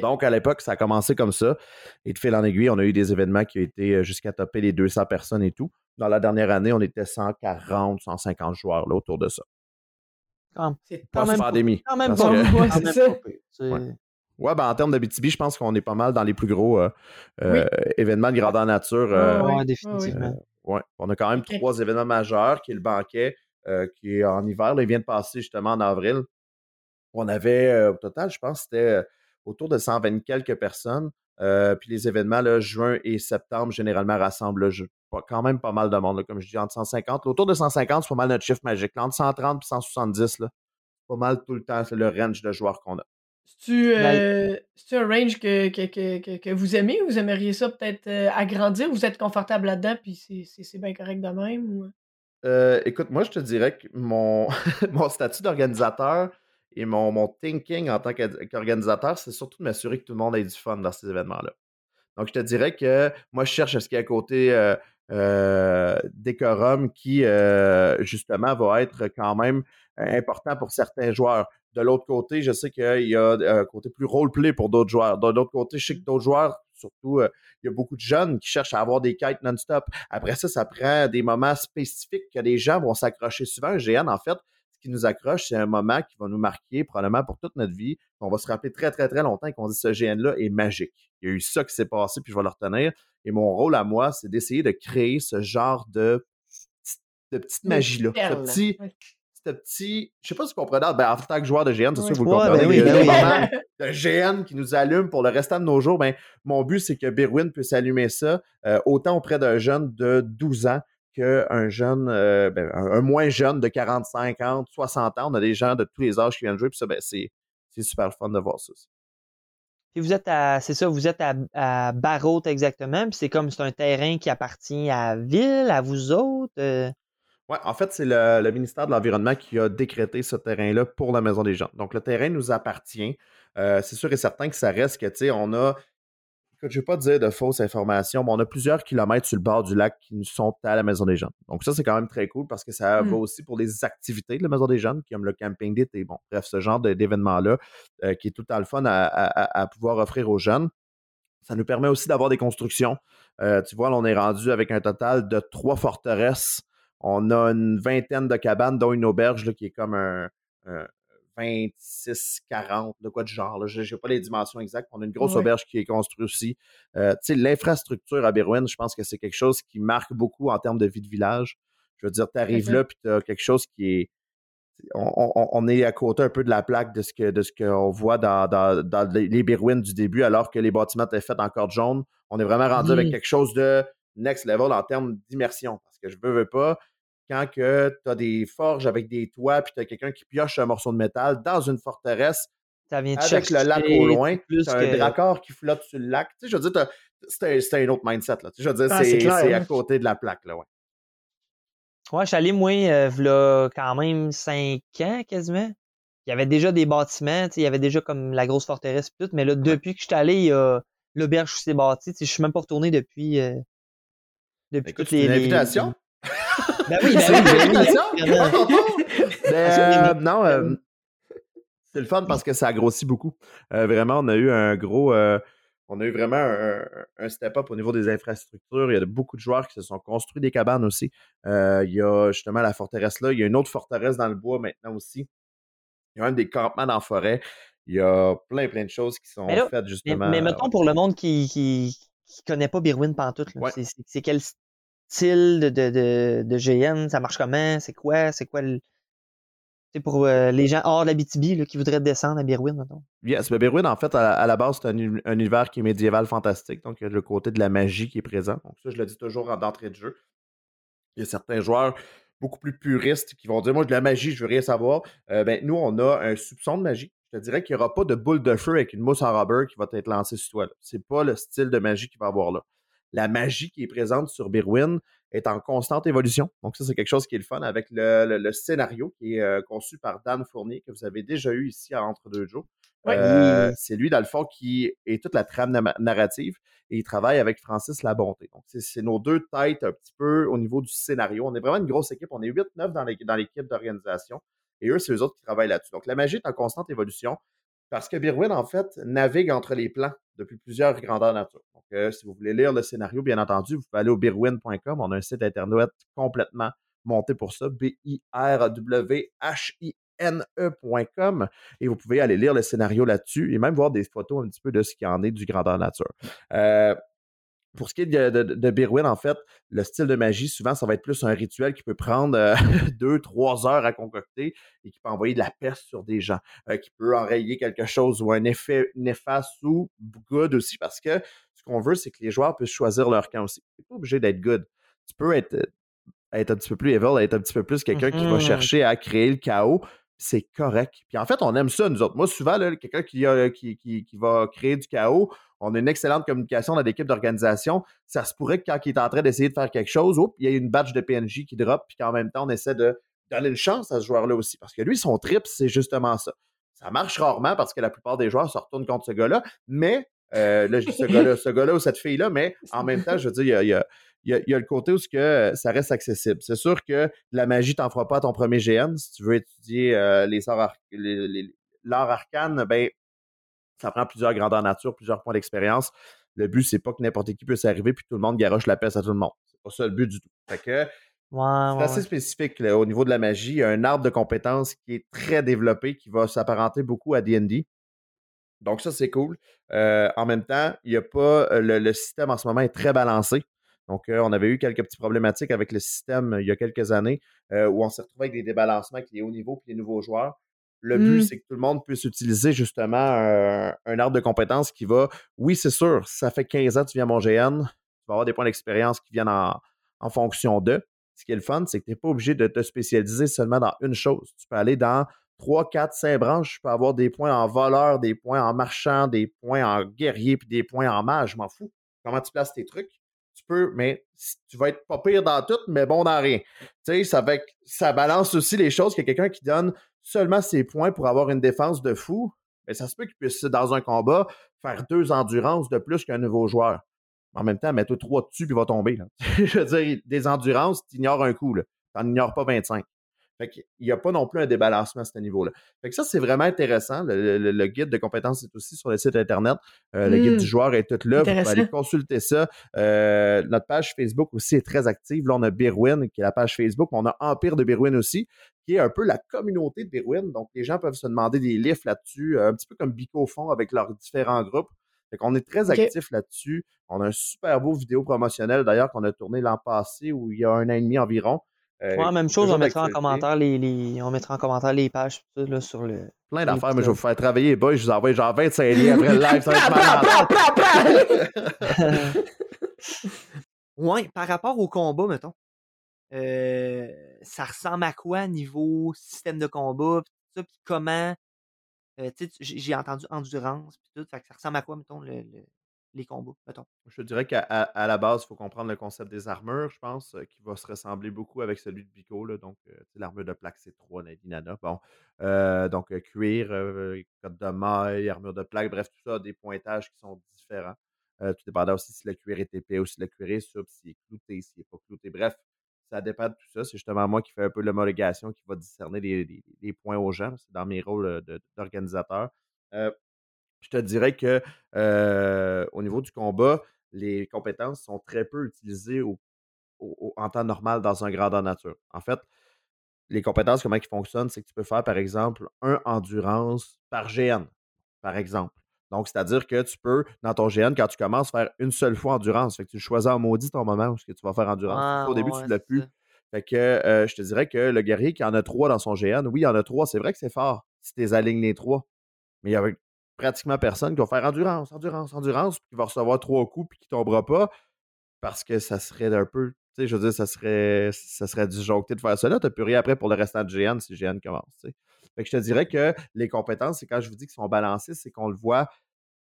Donc, à l'époque, ça a commencé comme ça. Et de fil en aiguille, on a eu des événements qui ont été euh, jusqu'à topper les 200 personnes et tout. Dans la dernière année, on était 140, 150 joueurs là, autour de ça. C'est pas même pandémie. Quand même pas. Ouais, ben, en termes de BTB, je pense qu'on est pas mal dans les plus gros euh, euh, événements de grandeur nature. oui, définitivement. ouais. On a quand même trois événements majeurs, qui est le banquet, qui est en hiver. il vient de passer justement en avril. On avait, au total, je pense, c'était autour de 120 quelques personnes. puis les événements, là, juin et septembre, généralement, rassemblent quand même pas mal de monde, comme je dis, entre 150. Autour de 150, c'est pas mal notre chiffre magique. entre 130 et 170, là, pas mal tout le temps, c'est le range de joueurs qu'on a. C'est-tu euh, un range que, que, que, vous aimez ou vous aimeriez ça peut-être agrandir? Vous êtes confortable là-dedans, puis c'est bien correct de même? Euh, écoute, moi, je te dirais que mon, mon statut d'organisateur et mon, mon thinking en tant qu'organisateur, c'est surtout de m'assurer que tout le monde ait du fun dans ces événements-là. Donc, je te dirais que moi, je cherche à ce qu'il y ait à côté décorum qui, justement, va être quand même important pour certains joueurs. De l'autre côté, je sais qu'il y a un côté plus role-play pour d'autres joueurs. De l'autre côté, je sais que d'autres joueurs surtout, euh, il y a beaucoup de jeunes qui cherchent à avoir des quêtes non-stop. Après ça, ça prend des moments spécifiques que les gens vont s'accrocher souvent. Un GN, en fait, ce qui nous accroche, c'est un moment qui va nous marquer probablement pour toute notre vie, qu'on va se rappeler très, très, très longtemps et qu'on dit ce GN-là est magique. Il y a eu ça qui s'est passé, puis je vais le retenir. Et mon rôle à moi, c'est d'essayer de créer ce genre de, de petite magie-là. Ce petit, ce petit. Je sais pas si vous comprenez. Ben, en tant que joueur de GN, c'est sûr que vous le comprenez. Ben il y a des moments de GN qui nous allument pour le restant de nos jours. Ben, mon but, c'est que Birwin puisse allumer ça euh, autant auprès d'un jeune de 12 ans qu'un jeune, euh, ben, un, moins jeune de 40, 50, 60 ans. On a des gens de tous les âges qui viennent jouer. Puis ça, ben, c'est, super fun de voir ça. Et vous êtes à, c'est ça, vous êtes à, à exactement, puis c'est comme c'est un terrain qui appartient à Ville, à vous autres. Euh? Oui, en fait, c'est le, ministère de l'Environnement qui a décrété ce terrain-là pour la Maison des gens. Donc, le terrain nous appartient. Euh, c'est sûr et certain que ça reste que, tu sais, on a. je ne vais pas dire de fausses informations, mais on a plusieurs kilomètres sur le bord du lac qui sont à la Maison des Jeunes. Donc, ça, c'est quand même très cool parce que ça va mmh. aussi pour les activités de la Maison des Jeunes, comme le camping d'été. Bon, bref, ce genre d'événement-là euh, qui est tout à le fun à, pouvoir offrir aux jeunes. Ça nous permet aussi d'avoir des constructions. Euh, tu vois, là, on est rendu avec un total de trois forteresses on a une vingtaine de cabanes, dont une auberge là, qui est comme un, 26-40, de quoi de genre. Je n'ai pas les dimensions exactes. On a une grosse auberge qui est construite aussi. Euh, L'infrastructure à Bérouine, je pense que c'est quelque chose qui marque beaucoup en termes de vie de village. Je veux dire, tu arrives là, puis tu as quelque chose qui est. On, est à côté un peu de la plaque de ce que de ce qu'on voit dans, dans, les Bérouines du début, alors que les bâtiments étaient faits en corde jaune. On est vraiment rendu avec quelque chose de next level en termes d'immersion. Parce que je veux, veux pas, quand tu as des forges avec des toits, puis tu as quelqu'un qui pioche un morceau de métal dans une forteresse, avec le lac au loin, tu as un dracard qui flotte sur le lac. Tu sais, je veux dire, c'est un, autre mindset. Là. je veux dire, ah, c'est à côté de la plaque. Là, ouais. Ouais, je suis allé, moi, euh, quand même cinq ans quasiment. Il y avait déjà des bâtiments, il y avait déjà comme la grosse forteresse tout, mais là, depuis que je suis allé, l'auberge s'est bâtie. Je suis même pas retourné depuis. Euh, depuis toutes les. Une invitation? Ben oui, ben oui, non, euh, c'est le fun parce que ça a grossi beaucoup. Euh, vraiment, on a eu un gros. Euh, on a eu vraiment un, step-up au niveau des infrastructures. Il y a beaucoup de joueurs qui se sont construits des cabanes aussi. il y a justement la forteresse là. Il y a une autre forteresse dans le bois maintenant aussi. Il y a même des campements dans la forêt. Il y a plein, plein de choses qui sont faites justement. Mais, mettons pour le monde qui, qui, connaît pas Birwin pantoute, c'est quel style de, GN? Ça marche comment? C'est quoi? C'est quoi le. C'est pour euh, les gens hors de la BTB qui voudraient descendre à Birwin, maintenant. Yes, mais Birwin, en fait, à, la base, c'est un, univers qui est médiéval fantastique. Donc, il y a le côté de la magie qui est présent. Donc, ça, je le dis toujours en d'entrée de jeu. Il y a certains joueurs, beaucoup plus puristes qui vont dire Moi, de la magie, je veux rien savoir. ben, nous, on a un soupçon de magie. Je te dirais qu'il n'y aura pas de boule de feu avec une mousse en rubber qui va être lancée sur toi. Ce n'est pas le style de magie qu'il va avoir là. La magie qui est présente sur Birwin est en constante évolution. Donc, ça, c'est quelque chose qui est le fun avec le, scénario qui est conçu par Dan Fournier, que vous avez déjà eu ici à Entre deux jours. Euh, c'est lui, dans le fond, qui est toute la trame narrative et il travaille avec Francis Labonté. Donc, c'est nos deux têtes un petit peu au niveau du scénario. On est vraiment une grosse équipe. On est 8-9 dans l'équipe d'organisation et eux, c'est eux autres qui travaillent là-dessus. Donc, la magie est en constante évolution parce que Birwin, en fait, navigue entre les plans depuis plusieurs grandeurs nature. Donc, euh, si vous voulez lire le scénario, bien entendu, vous pouvez aller au birwin.com. On a un site internet complètement monté pour ça, B-I-R-W-H-I ne.com et vous pouvez aller lire le scénario là-dessus et même voir des photos un petit peu de ce qui en est du grandeur nature. Euh, pour ce qui est de, de, Birwin, en fait, le style de magie, souvent, ça va être plus un rituel qui peut prendre euh, deux, trois heures à concocter et qui peut envoyer de la peste sur des gens, euh, qui peut enrayer quelque chose ou un effet néfaste ou good aussi, parce que ce qu'on veut, c'est que les joueurs puissent choisir leur camp aussi. Tu n'es pas obligé d'être good. Tu peux être, être un petit peu plus evil, être un petit peu plus quelqu'un qui va mmh chercher à créer le chaos, c'est correct. Puis en fait, on aime ça, nous autres. Moi, souvent, quelqu'un qui, va créer du chaos, on a une excellente communication dans l'équipe d'organisation. Ça se pourrait que quand il est en train d'essayer de faire quelque chose, il y a une badge de PNJ qui drop, puis qu'en même temps, on essaie de donner une chance à ce joueur-là aussi. Parce que lui, son trip, c'est justement ça. Ça marche rarement parce que la plupart des joueurs se retournent contre ce gars-là, mais euh, là, je dis ce gars-là, ou cette fille-là, mais en même temps, je veux dire, il le côté où que euh, ça reste accessible. C'est sûr que la magie t'en fera pas à ton premier GN. Si tu veux étudier euh, les l'art arcane, ben, ça prend plusieurs grandeurs nature, plusieurs points d'expérience. Le but, c'est pas que n'importe qui puisse arriver puis tout le monde garoche la peste à tout le monde. C'est pas ça le but du tout. Fait que c'est assez spécifique au niveau de la magie. Il y a un arbre de compétences qui est très développé, qui va s'apparenter beaucoup à D&D. Donc ça, c'est cool. Euh, en même temps, il y a pas le, système en ce moment est très balancé. Donc, euh, on avait eu quelques petites problématiques avec le système euh, il y a quelques années euh, où on s'est retrouvé avec des débalancements avec les hauts niveaux et les nouveaux joueurs. Le but, mmh. c'est que tout le monde puisse utiliser justement un, arbre de compétences qui va, oui, c'est sûr, ça fait 15 ans que tu viens à mon GN, tu vas avoir des points d'expérience qui viennent en, fonction de. Ce qui est le fun, c'est que tu n'es pas obligé de te spécialiser seulement dans une chose. Tu peux aller dans 3, 4, 5 branches. Tu peux avoir des points en voleur, des points en marchand, des points en guerrier, puis des points en mage. Je m'en fous. Comment tu places tes trucs? Peux, mais tu vas être pas pire dans tout, mais bon dans rien. Tu sais, ça, ça balance aussi les choses que quelqu'un qui donne seulement ses points pour avoir une défense de fou, mais ça se peut qu'il puisse, dans un combat, faire deux endurances de plus qu'un nouveau joueur. En même temps, mets-toi trois dessus puis il va tomber. Je veux dire, des endurances, tu ignores un coup. Tu n'en ignores pas 25. Fait qu'il n'y a pas non plus un débalancement à ce niveau-là. Fait que ça, c'est vraiment intéressant. Le, guide de compétences est aussi sur le site Internet. Euh, le guide du mmh. joueur est tout là. Vous pouvez aller consulter ça. Euh, notre page Facebook aussi est très active. Là, on a Birwin, qui est la page Facebook. On a Empire de Birwin aussi, qui est un peu la communauté de Birwin. Donc, les gens peuvent se demander des livres là-dessus, euh, un petit peu comme Bico font avec leurs différents groupes. Fait qu'on est très actif là-dessus. On a un super beau vidéo promotionnel d'ailleurs qu'on a tourné l'an passé ou il y a un an et demi environ. Euh, même chose, on mettra, en commentaire les, on mettra en commentaire les pages là, sur le. Plein d'affaires, mais je vais vous faire travailler, boy. Je vous envoie genre 25 liens après le live. Ça va être ouais, par rapport au combat, mettons. Euh, ça ressemble à quoi niveau système de combat, pis tout ça, puis comment. Euh, j'ai entendu endurance, puis tout. Fait que ça ressemble à quoi, mettons, le, les combos, mettons. Je dirais qu'à à la base, il faut comprendre le concept des armures, je pense, euh, qui va se ressembler beaucoup avec celui de Bico. Là, donc, euh, l'armure de plaque, c'est 3 Nana. Bon, euh, donc, cuir, code de maille, armure de plaque, bref, tout ça, des pointages qui sont différents. tout dépendant aussi si le cuir est épais ou si le cuir est souple, s'il est clouté, s'il n'est pas clouté. Bref, ça dépend de tout ça. C'est justement moi qui fais un peu l'homologation, qui va discerner les, points aux gens. C'est dans mes rôles d'organisateur je te dirais que au niveau du combat, les compétences sont très peu utilisées en temps normal dans un grandeur nature. En fait, les compétences, comment ils fonctionnent, c'est que tu peux faire, par exemple, un endurance par GN, par exemple. Donc, c'est-à-dire que tu peux, dans ton GN, quand tu commences, faire une seule fois endurance. Fait que tu choisis en maudit ton moment où tu vas faire endurance. Ah, au début, tu ne l'as plus. Fait que je te dirais que le guerrier qui en a trois dans son GN, oui, il en a trois, c'est vrai que c'est fort si tu les alignes les trois. Mais il y a pratiquement personne qui va faire endurance, endurance, endurance, puis qui va recevoir trois coups puis qui tombera pas parce que ça serait un peu Tu sais, je veux dire, ça serait, ça serait disjoncté de faire. Là, tu n'as plus rien après pour le restant de GN si GN commence. Tu sais. Fait que je te dirais que les compétences, c'est quand je vous dis qu'ils sont balancés, c'est qu'on le voit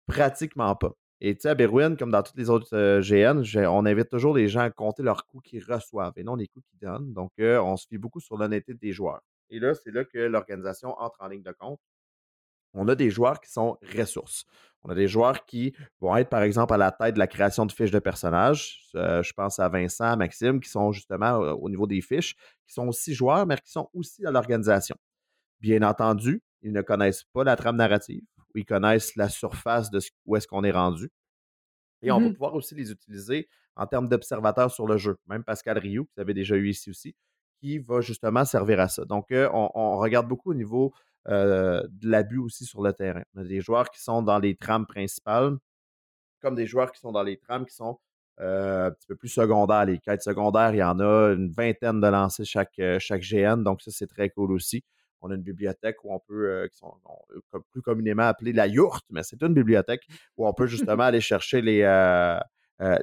pratiquement pas. Et tu sais, à Berwin, comme dans toutes les autres euh, GN, on invite toujours les gens à compter leurs coûts qu'ils reçoivent et non les coûts qu'ils donnent. Donc, euh, on se fie beaucoup sur l'honnêteté des joueurs. Et là, c'est là que l'organisation entre en ligne de compte. On a des joueurs qui sont ressources. On a des joueurs qui vont être, par exemple, à la tête de la création de fiches de personnages. Euh, je pense à Vincent, à Maxime, qui sont justement au niveau des fiches, qui sont aussi joueurs, mais qui sont aussi à l'organisation. Bien entendu, ils ne connaissent pas la trame narrative, ou ils connaissent la surface de où est-ce qu'on est rendu. Et on va mmh pouvoir aussi les utiliser en termes d'observateurs sur le jeu. Même Pascal Rioux, que vous avez déjà eu ici aussi, qui va justement servir à ça. Donc, euh, on, regarde beaucoup au niveau euh, de l'abus aussi sur le terrain. On a des joueurs qui sont dans les trames principales, comme des joueurs qui sont dans les trames qui sont euh, un petit peu plus secondaires. Les quêtes secondaires, il y en a une vingtaine de lancers chaque, chaque GN, donc ça, c'est très cool aussi. On a une bibliothèque où on peut, qui sont plus communément appelée la yourte, mais c'est une bibliothèque où on peut justement aller chercher les,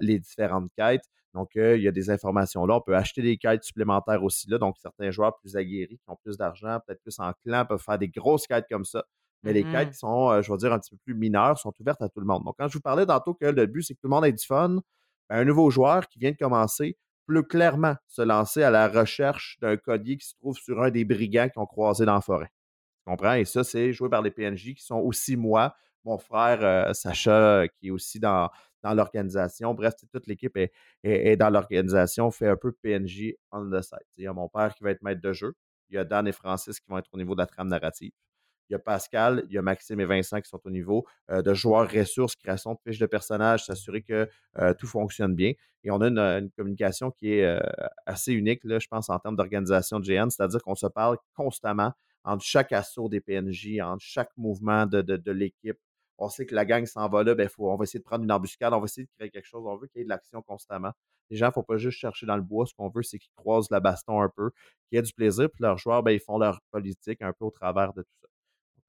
les différentes quêtes. Donc, il y a des informations là. On peut acheter des quêtes supplémentaires aussi là. Donc, certains joueurs plus aguerris, qui ont plus d'argent, peut-être plus en clan, peuvent faire des grosses quêtes comme ça. Mais les quêtes mmh qui sont, je vais dire, un petit peu plus mineures, sont ouvertes à tout le monde. Donc, quand je vous parlais tantôt que le but, c'est que tout le monde ait du fun, ben, un nouveau joueur qui vient de commencer peut clairement se lancer à la recherche d'un collier qui se trouve sur un des brigands qui ont croisé dans la forêt. Tu comprends? Et ça, c'est joué par les PNJ qui sont aussi moi, mon frère Sacha, qui est aussi dans, dans l'organisation. Bref, toute l'équipe est, dans l'organisation, fait un peu PNJ on the side. Il y a mon père qui va être maître de jeu. Il y a Dan et Francis qui vont être au niveau de la trame narrative. Il y a Pascal, il y a Maxime et Vincent qui sont au niveau euh, de joueurs ressources, création de fiches de personnages, s'assurer que euh, tout fonctionne bien. Et on a une, communication qui est euh, assez unique, là, je pense, en termes d'organisation de GN, c'est-à-dire qu'on se parle constamment entre chaque assaut des PNJ, entre chaque mouvement de l'équipe, on sait que la gang s'en va là, ben faut, on va essayer de prendre une embuscade, on va essayer de créer quelque chose. On veut qu'il y ait de l'action constamment. Les gens, il ne faut pas juste chercher dans le bois. Ce qu'on veut, c'est qu'ils croisent la baston un peu, qu'il y ait du plaisir. Puis leurs joueurs, ben, ils font leur politique un peu au travers de tout ça.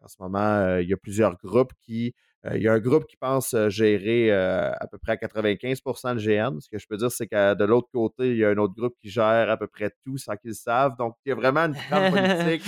en ce moment, euh, il y a plusieurs groupes qui. Euh, il y a un groupe qui pense euh, gérer à peu près à 95% le GN. Ce que je peux dire, c'est que de l'autre côté, il y a un autre groupe qui gère à peu près tout sans qu'ils le savent. Donc, il y a vraiment une grande politique.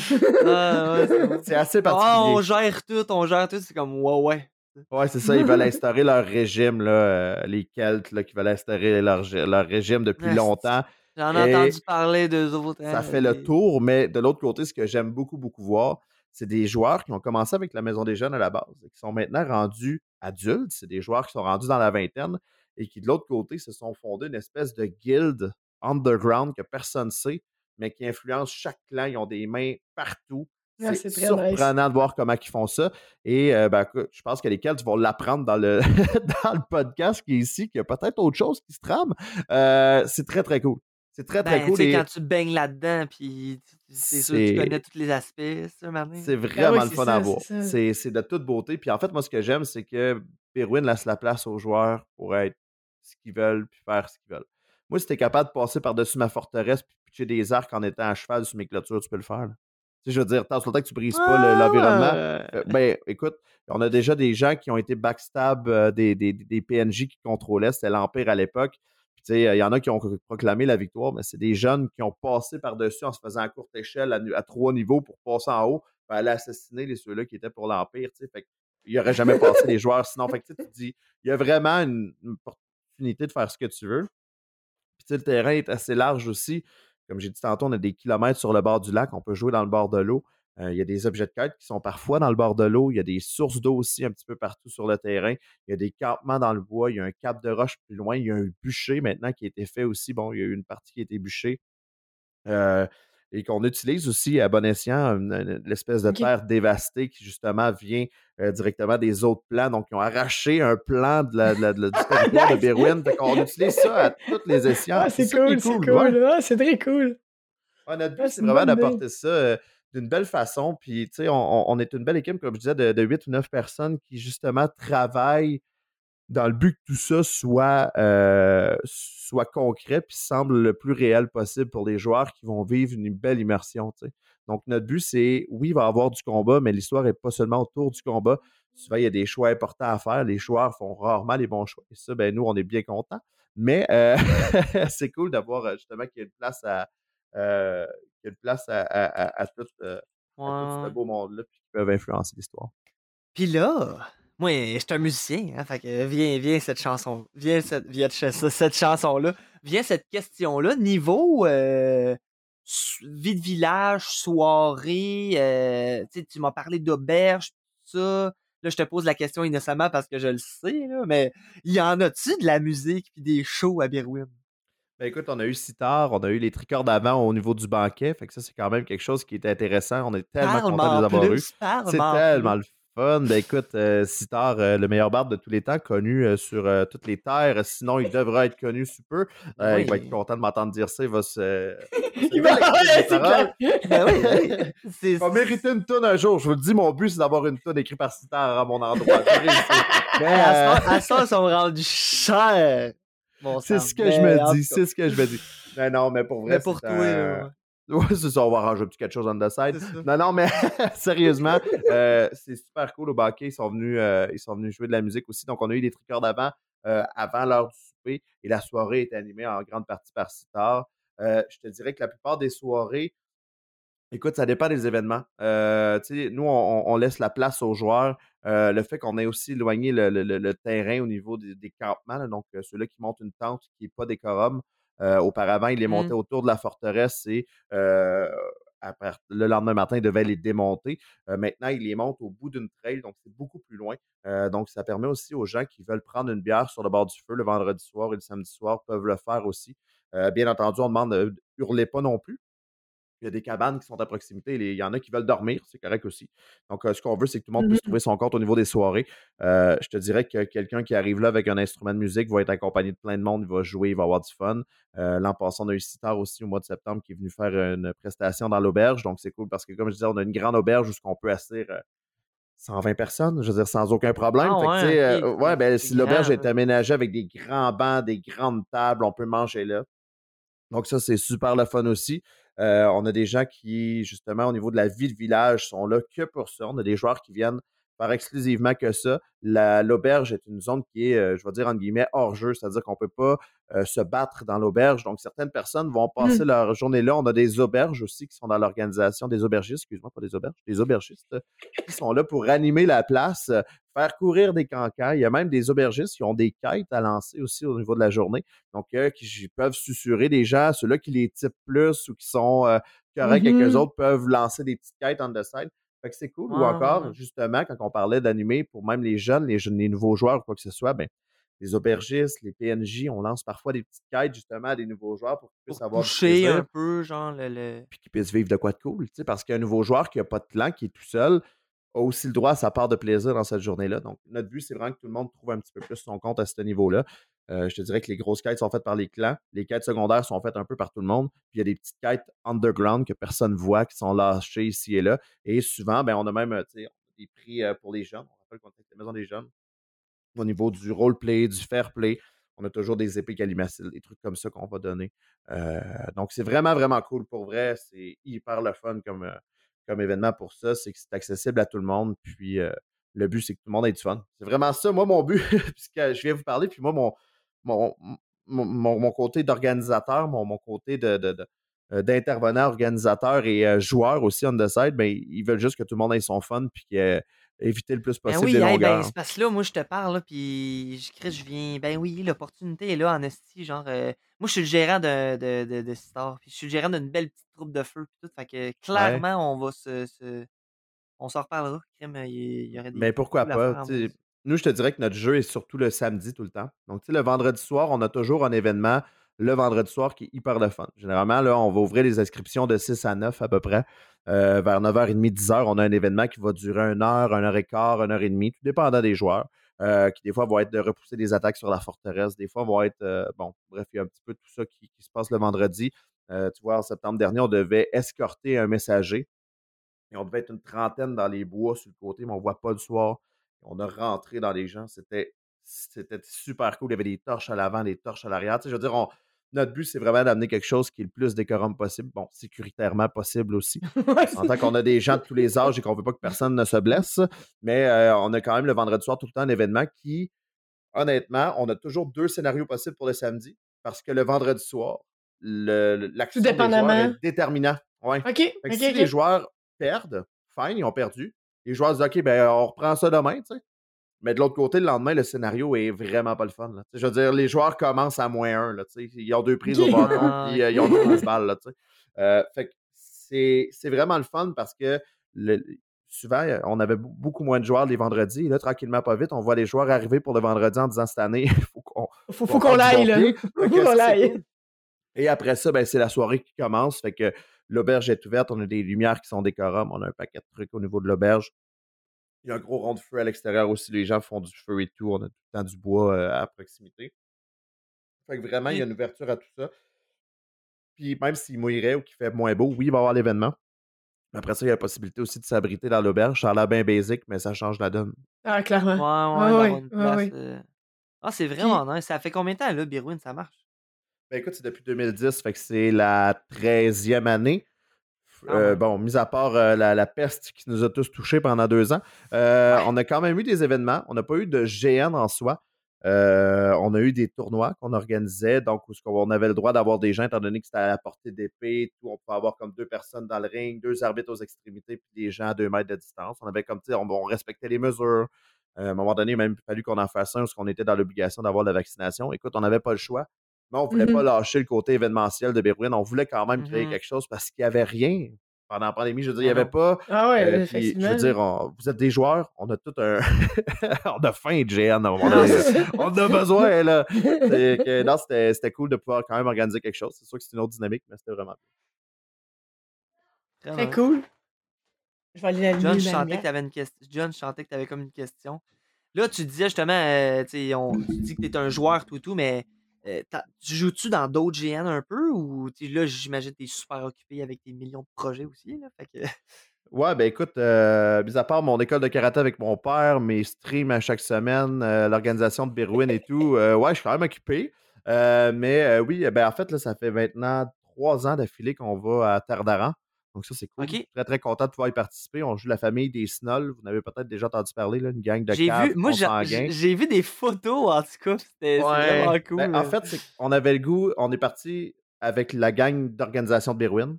Ah, c'est assez ah, particulier. on gère tout, on gère tout. C'est comme, ouais, ouais. Ouais, c'est ça. Ils veulent instaurer leur régime, là, euh, les Celtes, là, qui veulent instaurer leur, leur régime depuis longtemps. J'en ai entendu parler d'eux autres. Ça hein, fait le tour, mais de l'autre côté, ce que j'aime beaucoup, beaucoup voir, c'est des joueurs qui ont commencé avec la Maison des Jeunes à la base et qui sont maintenant rendus adultes. C'est des joueurs qui sont rendus dans la vingtaine et qui, de l'autre côté, se sont fondés une espèce de guild underground que personne ne sait, mais qui influence chaque clan. Ils ont des mains partout c'est surprenant de voir comment ils font ça. Et euh, ben, je pense que lesquels tu vas l'apprendre dans le, dans le podcast qui est ici, qu'il y a peut-être autre chose qui se trame. Euh, c'est très, très cool. C'est très, très ben, cool. Quand tu baignes là-dedans, puis c'est sûr que tu connais tous les aspects, C'est ben vraiment le fun à voir. C'est de toute beauté. Puis en fait, moi, ce que j'aime, c'est que Perwin laisse la place aux joueurs pour être ce qu'ils veulent, puis faire ce qu'ils veulent. Moi, si t'es capable de passer par-dessus ma forteresse, puis pitcher des arcs en étant à cheval sur mes clôtures, tu peux le faire je veux dire, tant que tu brises pas l'environnement. Euh, ben, écoute, on a déjà des gens qui ont été backstab euh, des, des, des, PNJ qui contrôlaient. C'était l'Empire à l'époque. Il y en a qui ont proclamé la victoire, mais c'est des jeunes qui ont passé par-dessus en se faisant à courte échelle à, trois niveaux pour passer en haut, pour aller assassiner les ceux-là qui étaient pour l'Empire. Fait il n'y aurait jamais passé les joueurs sinon. Fait tu dis, il y a vraiment une, une, opportunité de faire ce que tu veux. Puis le terrain est assez large aussi. Comme j'ai dit tantôt, on a des kilomètres sur le bord du lac, on peut jouer dans le bord de l'eau. Euh, il y a des objets de quête qui sont parfois dans le bord de l'eau. Il y a des sources d'eau aussi un petit peu partout sur le terrain. Il y a des campements dans le bois. Il y a un cap de roche plus loin. Il y a un bûcher maintenant qui a été fait aussi. Bon, il y a eu une partie qui a été bûchée. Euh, et qu'on utilise aussi à bon escient l'espèce de terre dévastée qui justement vient euh, directement des autres plans. Donc, ils ont arraché un plan de la, du territoire de Berwyn. On utilise ça à tous les escients. Ah, c'est cool, c'est cool. Ah, c'est très cool. notre but, c'est vraiment d'apporter ça euh, d'une belle façon. Puis, tu sais, on, est une belle équipe, comme je disais, de, de 8 ou 9 personnes qui justement travaillent dans le but que tout ça soit, euh, soit concret puis semble le plus réel possible pour les joueurs qui vont vivre une belle immersion. Donc, notre but, c'est, oui, il va y avoir du combat, mais l'histoire n'est pas seulement autour du combat. souvent, il y a des choix importants à faire. Les joueurs font rarement les bons choix. Et ça, ben, nous, on est bien contents. Mais euh, c'est cool d'avoir justement qu'il y ait une place à, euh, qu'il y ait une place à, à, tout, ce beau monde-là qui peuvent influencer l'histoire. Puis là, moi, je suis un musicien, hein, fait que viens, viens cette chanson, viens cette, viens cette chanson-là, viens cette question-là, niveau euh, vie de village, soirée, euh, tu m'as parlé d'auberge, tout ça. Là, je te pose la question innocemment parce que je le sais, là, mais y en a-tu de la musique puis des shows à Berwyn? Ben écoute, on a eu Sitar, on a eu les tricords d'avant au niveau du banquet, fait que ça, c'est quand même quelque chose qui est intéressant. On est tellement content de les avoir eu. C'est tellement le fun. Ben écoute, euh, Sitar, euh, le meilleur barde de tous les temps, connu euh, sur toutes les terres. Sinon, il devrait être connu sous peu. Il va être content de m'entendre dire ça. Il va se. il va ben mériter une tonne un jour. Je vous le dis, mon but, c'est d'avoir une tonne écrite par Sitar à mon endroit. Mais, à ça, ils sont rendus chers. c'est ce que je me dis. C'est ce que je me dis. Mais non, mais pour vrai. Mais pour toi, Ouais, c'est ça, on va arranger un petit quelque chose on the side. Non, non, mais sérieusement, euh, c'est super cool au baquet. Ils sont, venus, euh, ils sont venus jouer de la musique aussi. Donc, on a eu des tricords d'avant, euh, avant l'heure du souper. Et la soirée est animée en grande partie par Sitar. je te dirais que la plupart des soirées, écoute, ça dépend des événements. nous, on, laisse la place aux joueurs. le fait qu'on ait aussi éloigné le, terrain au niveau des, campements, donc ceux-là qui montent une tente qui n'est pas décorum, auparavant, il les montait mmh. autour de la forteresse et euh, le lendemain matin, il devait les démonter. Euh, maintenant, il les monte au bout d'une trail, donc c'est beaucoup plus loin. donc, ça permet aussi aux gens qui veulent prendre une bière sur le bord du feu le vendredi soir et le samedi soir peuvent le faire aussi. bien entendu, on demande de hurler pas non plus. Il y a des cabanes qui sont à proximité. Il y en a qui veulent dormir, c'est correct aussi. Donc, ce qu'on veut, c'est que tout le monde puisse mmh trouver son compte au niveau des soirées. je te dirais que quelqu'un qui arrive là avec un instrument de musique va être accompagné de plein de monde, il va jouer, il va avoir du fun. L'an passé, on a eu Citar aussi au mois de septembre qui est venu faire une prestation dans l'auberge. Donc, c'est cool parce que, comme je disais, on a une grande auberge où on peut asseoir 120 personnes, je veux dire, sans aucun problème. Ah ouais, ben, si l'auberge est aménagée avec des grands bancs, des grandes tables, on peut manger là. Donc, ça, c'est super le fun aussi. Euh, on a des gens qui, justement, au niveau de la vie de village, sont là que pour ça. On a des joueurs qui viennent faire exclusivement que ça. L'auberge est une zone qui est, euh, je vais dire, entre guillemets, hors jeu, c'est-à-dire qu'on ne peut pas euh, se battre dans l'auberge. Donc, certaines personnes vont passer mmh. leur journée là. On a des auberges aussi qui sont dans l'organisation, des aubergistes, excuse-moi, pas des auberges, des aubergistes qui sont là pour animer la place, faire courir des cancans. Il y a même des aubergistes qui ont des quêtes à lancer aussi au niveau de la journée. Donc, qui peuvent susurrer des gens, ceux-là qui les typent plus ou qui sont euh, corrects mmh autres peuvent lancer des petites quêtes on the side. Fait que c'est cool. Ou encore, justement, quand on parlait d'animer pour même les jeunes, les, jeunes, les nouveaux joueurs ou quoi que ce soit, ben, les aubergistes, les PNJ, on lance parfois des petites quêtes justement à des nouveaux joueurs pour qu'ils puissent avoir du un peu, genre le, Puis qu'ils puissent vivre de quoi de cool. Parce qu'un nouveau joueur qui n'a pas de clan, qui est tout seul, a aussi le droit à sa part de plaisir dans cette journée-là. Donc, notre but, c'est vraiment que tout le monde trouve un petit peu plus son compte à ce niveau-là. Euh, je te dirais que les grosses quêtes sont faites par les clans. Les quêtes secondaires sont faites un peu par tout le monde. Puis il y a des petites quêtes underground que personne ne voit, qui sont lâchées ici et là. Et souvent, ben, on a même des prix euh, pour les jeunes. On rappelle qu'on est la maison des jeunes. Au niveau du roleplay, du fair play, on a toujours des épées calimacines, des trucs comme ça qu'on va donner. Euh, donc, c'est vraiment, vraiment cool. Pour vrai, c'est hyper le fun comme, comme événement pour ça, c'est que c'est accessible à tout le monde. Puis le but, c'est que tout le monde ait du fun. C'est vraiment ça, moi, mon but, puisque je viens vous parler. Puis moi, mon, mon, mon, côté d'organisateur, mon, mon côté de, de, d'intervenant, organisateur et joueur aussi on the side, ben, ils veulent juste que tout le monde ait son fun puis éviter le plus ben possible ben oui, Ben, c'est parce que là, moi, je te parle, puis je je viens. Ben oui, l'opportunité est là en esti. Genre, euh, moi, je suis le gérant de, de, de, de Star, puis je suis le gérant d'une belle petite troupe de feu, puis tout. Fait que clairement, on va se, se, On s'en reparlera. Il y, aurait des. Mais pourquoi pas? Nous, je te dirais que notre jeu est surtout le samedi tout le temps. Donc, tu sais, le vendredi soir, on a toujours un événement le vendredi soir qui est hyper le fun. Généralement, là, on va ouvrir les inscriptions de 6 à 9 à peu près. Euh, vers 9h30, 10h, on a un événement qui va durer une heure, une heure et quart, une heure et demie, tout dépendant des joueurs, euh, qui des fois vont être de repousser des attaques sur la forteresse, des fois vont être, euh, bon, bref, il y a un petit peu tout ça qui, se passe le vendredi. tu vois, en septembre dernier, on devait escorter un messager et on devait être une trentaine dans les bois sur le côté, mais on ne voit pas le soir. On a rentré dans les gens, c'était c'était super cool. Il y avait des torches à l'avant, des torches à l'arrière. Tu sais, je veux dire, on, notre but, c'est vraiment d'amener quelque chose qui est le plus décorum possible. Bon, sécuritairement possible aussi. en tant qu'on a des gens de tous les âges et qu'on veut pas que personne ne se blesse. Mais euh, on a quand même le vendredi soir tout le temps un événement qui, honnêtement, on a toujours deux scénarios possibles pour le samedi. Parce que le vendredi soir, l'action des joueurs est déterminant. Ouais. OK. si les joueurs perdent, fine, ils ont perdu. Les joueurs disent OK, ben on reprend ça demain, tu sais. Mais de l'autre côté, le lendemain, le scénario est vraiment pas le fun. Là. Je veux dire, les joueurs commencent à moins un. Là, ils ont deux prises au ah, puis euh, ils ont deux balles. Là, euh, fait que c'est vraiment le fun parce que souvent, on avait beaucoup moins de joueurs les vendredis. Et là, tranquillement, pas vite, on voit les joueurs arriver pour le vendredi en disant cette année, il faut qu'on faut, faut qu'on l'aille. Là. Faut qu'on l'aille. Et après ça, ben, c'est la soirée qui commence. Fait que l'auberge est ouverte. On a des lumières qui sont décorables. On a un paquet de trucs au niveau de l'auberge. Il y a un gros rond de feu à l'extérieur aussi. Les gens font du feu et tout. On a tout le temps du bois euh, à proximité. Fait que vraiment, il y a une ouverture à tout ça. Puis même s'il mouillerait ou qu'il fait moins beau, oui, il va y avoir l'événement. Après ça, il y a la possibilité aussi de s'abriter dans l'auberge. Ça a l'air bien basique, mais ça change la donne. Ah, clairement. Ouais, ouais, ouais, euh. Ah, c'est vraiment nice. Ça fait combien de temps, là, Birwin, ça marche? Ben écoute, c'est depuis 2010, fait que c'est la 13e année. Ah euh, bon, mis à part euh, la, peste qui nous a tous touchés pendant deux ans, euh, on a quand même eu des événements. On n'a pas eu de GN en soi. on a eu des tournois qu'on organisait, donc où on avait le droit d'avoir des gens, étant donné que c'était à la portée d'épée, tout, on pouvait avoir comme deux personnes dans le ring, deux arbitres aux extrémités, puis des gens à deux mètres de distance. On avait comme, tu sais, on, respectait les mesures. à un moment donné, il a même fallu qu'on en fasse un, parce qu'on était dans l'obligation d'avoir la vaccination. Écoute, on n'avait pas le choix. Mais on ne voulait pas mmh lâcher le côté événementiel de Bérouine. On voulait quand même créer mmh quelque chose parce qu'il n'y avait rien pendant la pandémie. Je veux dire, il n'y avait pas. Ah ouais, euh, je veux dire, vous êtes des joueurs, on a tout un. on a faim de GN. On a, besoin, là. c'était cool de pouvoir quand même organiser quelque chose. C'est sûr que c'est une autre dynamique, mais c'était vraiment cool. Très cool. Je vais aller John, je sentais que tu avais une question. John, je sentais que tu avais comme une question. Là, tu disais justement, euh, on, tu dis que tu es un joueur, tout et tout, mais euh, tu joues-tu dans d'autres GN un peu ou là, j'imagine que tu es super occupé avec tes millions de projets aussi? Là, fait que... Ouais, ben écoute, euh, mis à part mon école de karaté avec mon père, mes streams à chaque semaine, euh, l'organisation de Berwin et tout, ouais, je suis quand même occupé. mais oui, ben en fait, là, ça fait maintenant trois ans d'affilée qu'on va à Terre d'Aran. Donc ça, c'est cool. Très, très content de pouvoir y participer. On joue la famille des Snoll. Vous n'avez peut-être déjà entendu parler, là, une gang de j'ai vu, Moi, j'ai vu des photos, en tout cas. C'était vraiment cool. Ben, en fait, on avait le goût, on est parti avec la gang d'organisation de Berwin.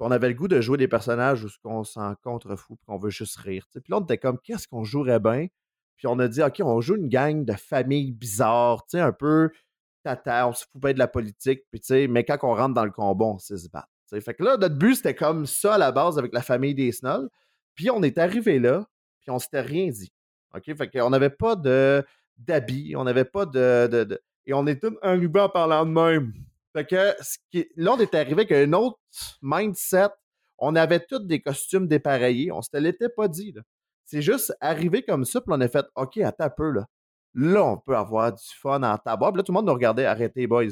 On avait le goût de jouer des personnages où on s'en fou et qu'on veut juste rire. Puis là, on était comme, qu'est-ce qu'on jouerait bien? Puis on a dit, OK, on joue une gang de familles bizarres, un peu tata, on se fout pas de la politique, puis mais quand on rentre dans le combat, on se Fait que là, notre but, c'était comme ça à la base avec la famille des Snoll. Puis on est arrivé là, puis on s'était rien dit. OK? Fait qu'on n'avait pas de d'habits, on n'avait pas de, Et on est tous arrivés en parlant de même. Fait que là, on est arrivé avec un autre mindset. On avait tous des costumes dépareillés. On se l'était pas dit. C'est juste arrivé comme ça, puis on a fait OK, attends un peu. Là, là on peut avoir du fun en tabac. là, tout le monde nous regardait Arrêtez, boys.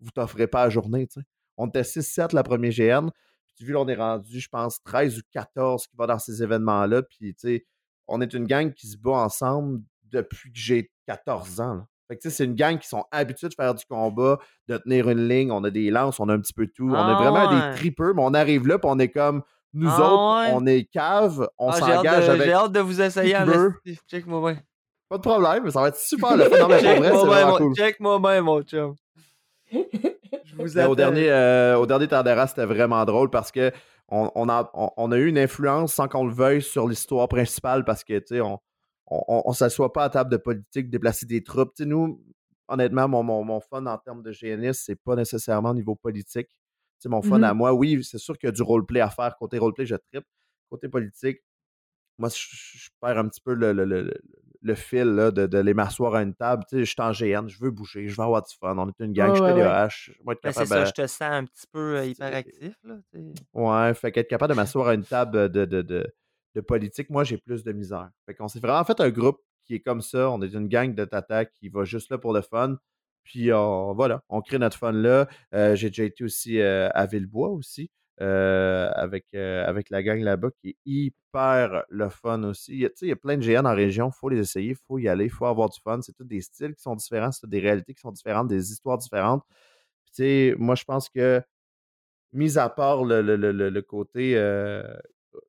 Vous t'offrez pas la journée. sais. On était 6-7 la première GN. Puis vu, là, on est rendu, je pense, 13 ou 14 qui va dans ces événements-là. Puis, tu sais, on est une gang qui se bat ensemble depuis que j'ai 14 ans. Fait que, c'est une gang qui sont habitués de faire du combat, de tenir une ligne. On a des lances, on a un petit peu tout. on est vraiment ah, des tripeux, mais on arrive là, puis on est comme nous ah, autres, on est cave, on ah, s'engage avec. J'ai hâte de vous essayer à Check-moi bien. Pas de problème, ça va être super le fun. Non, mais Check-moi Check-moi bien, mon chum. Au, dernier, euh, au dernier c'était vraiment drôle parce que on, a, on, a eu une influence sans qu'on le veuille sur l'histoire principale parce que, tu sais, on, on, s'assoit pas à table de politique, déplacer des troupes. Nous, honnêtement, mon, mon, fun en termes de GNS, c'est pas nécessairement au niveau politique. Mon fun à mm-hmm. moi, oui, c'est sûr qu'il y a du roleplay à faire. Côté roleplay, je tripe. Côté politique, moi, je, perds un petit peu le, le fil là, de, de, les m'asseoir à une table. Tu sais, je suis en GN, je veux bouger, je veux avoir du fun. On est une gang, je. Je vais être ben. C'est ça, je te sens un petit peu euh, hyperactif. Là, ouais, fait qu'être capable de m'asseoir à une table de, de, de, de politique, moi, j'ai plus de misère. Fait qu'on s'est vraiment fait un groupe qui est comme ça. On est une gang de tata qui va juste là pour le fun. Puis voilà, on crée notre fun là. Euh, j'ai déjà été aussi euh, à Villebois aussi. Euh, avec, euh, avec la gang là-bas qui est hyper le fun aussi. Il y a, y a plein de GN en région, il faut les essayer, il faut y aller, il faut avoir du fun. C'est tous des styles qui sont différents, c'est des réalités qui sont différentes, des histoires différentes. moi, je pense que, mis à part le, le, le, le côté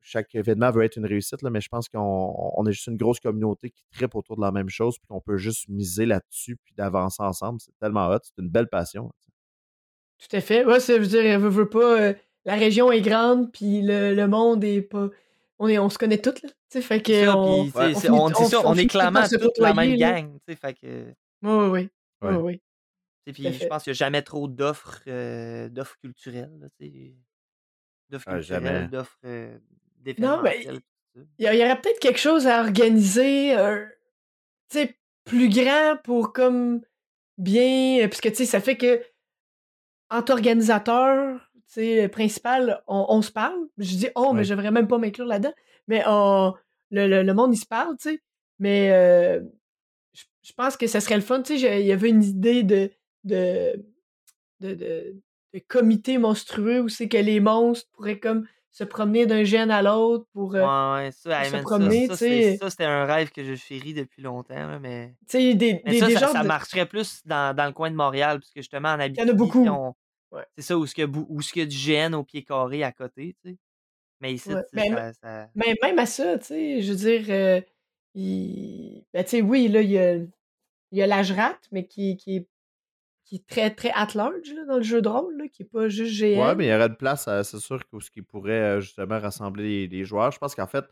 chaque événement veut être une réussite, là, mais je pense qu'on est juste une grosse communauté qui tripe autour de la même chose, puis qu'on peut juste miser là-dessus, puis d'avancer ensemble. C'est tellement hot, c'est une belle passion. Tout à fait. Ouais, ça veut dire, veut, veut pas, euh, la région est grande, puis le, monde est pas. On, est, on se connaît toutes, là. fait que. on, on, est clairement toute la même gang. Fait que. Oui, oui, oui. oui. Puis je pense qu'il n'y a jamais trop d'offres euh, d'offres culturelles. D'offres ah, culturelles, d'offres euh, non, mais il y, aurait peut-être quelque chose à organiser, euh, tu sais, plus grand pour comme bien. Parce que, tu sais, ça fait que, entre organisateurs, tu sais, principal, on, se parle. Je dis oh, mais je devrais même pas m'inclure là-dedans. Mais le, le, monde, il se parle, tu sais. Mais euh, je pense que ça serait le fun. Tu sais, il y avait une idée de, de, de, de, de comité monstrueux où c'est que les monstres pourraient comme se promener d'un gène à l'autre pour euh, ouais, ça, se promener. Ça, ça c'était un rêve que je chéris depuis longtemps. mais des, des, mais ça, ça, marcherait plus dans, dans, le coin de Montréal, parce que justement, en Abitibi, il y en a beaucoup. C'est ça, où il y, a du gène au pied carré à côté. Tu sais. Mais ici, mais, ça, mais, même à ça, tu sais, je veux dire, euh, il... ben, tu sais, oui, là, il y a, il y a l'âge rat, mais qui, qui est qui est très, très at large dans le jeu de rôle, qui n'est pas juste GN. Ouais, mais il y aurait de place, c'est sûr, ce qui pourrait justement rassembler les, joueurs. Je pense qu'en fait,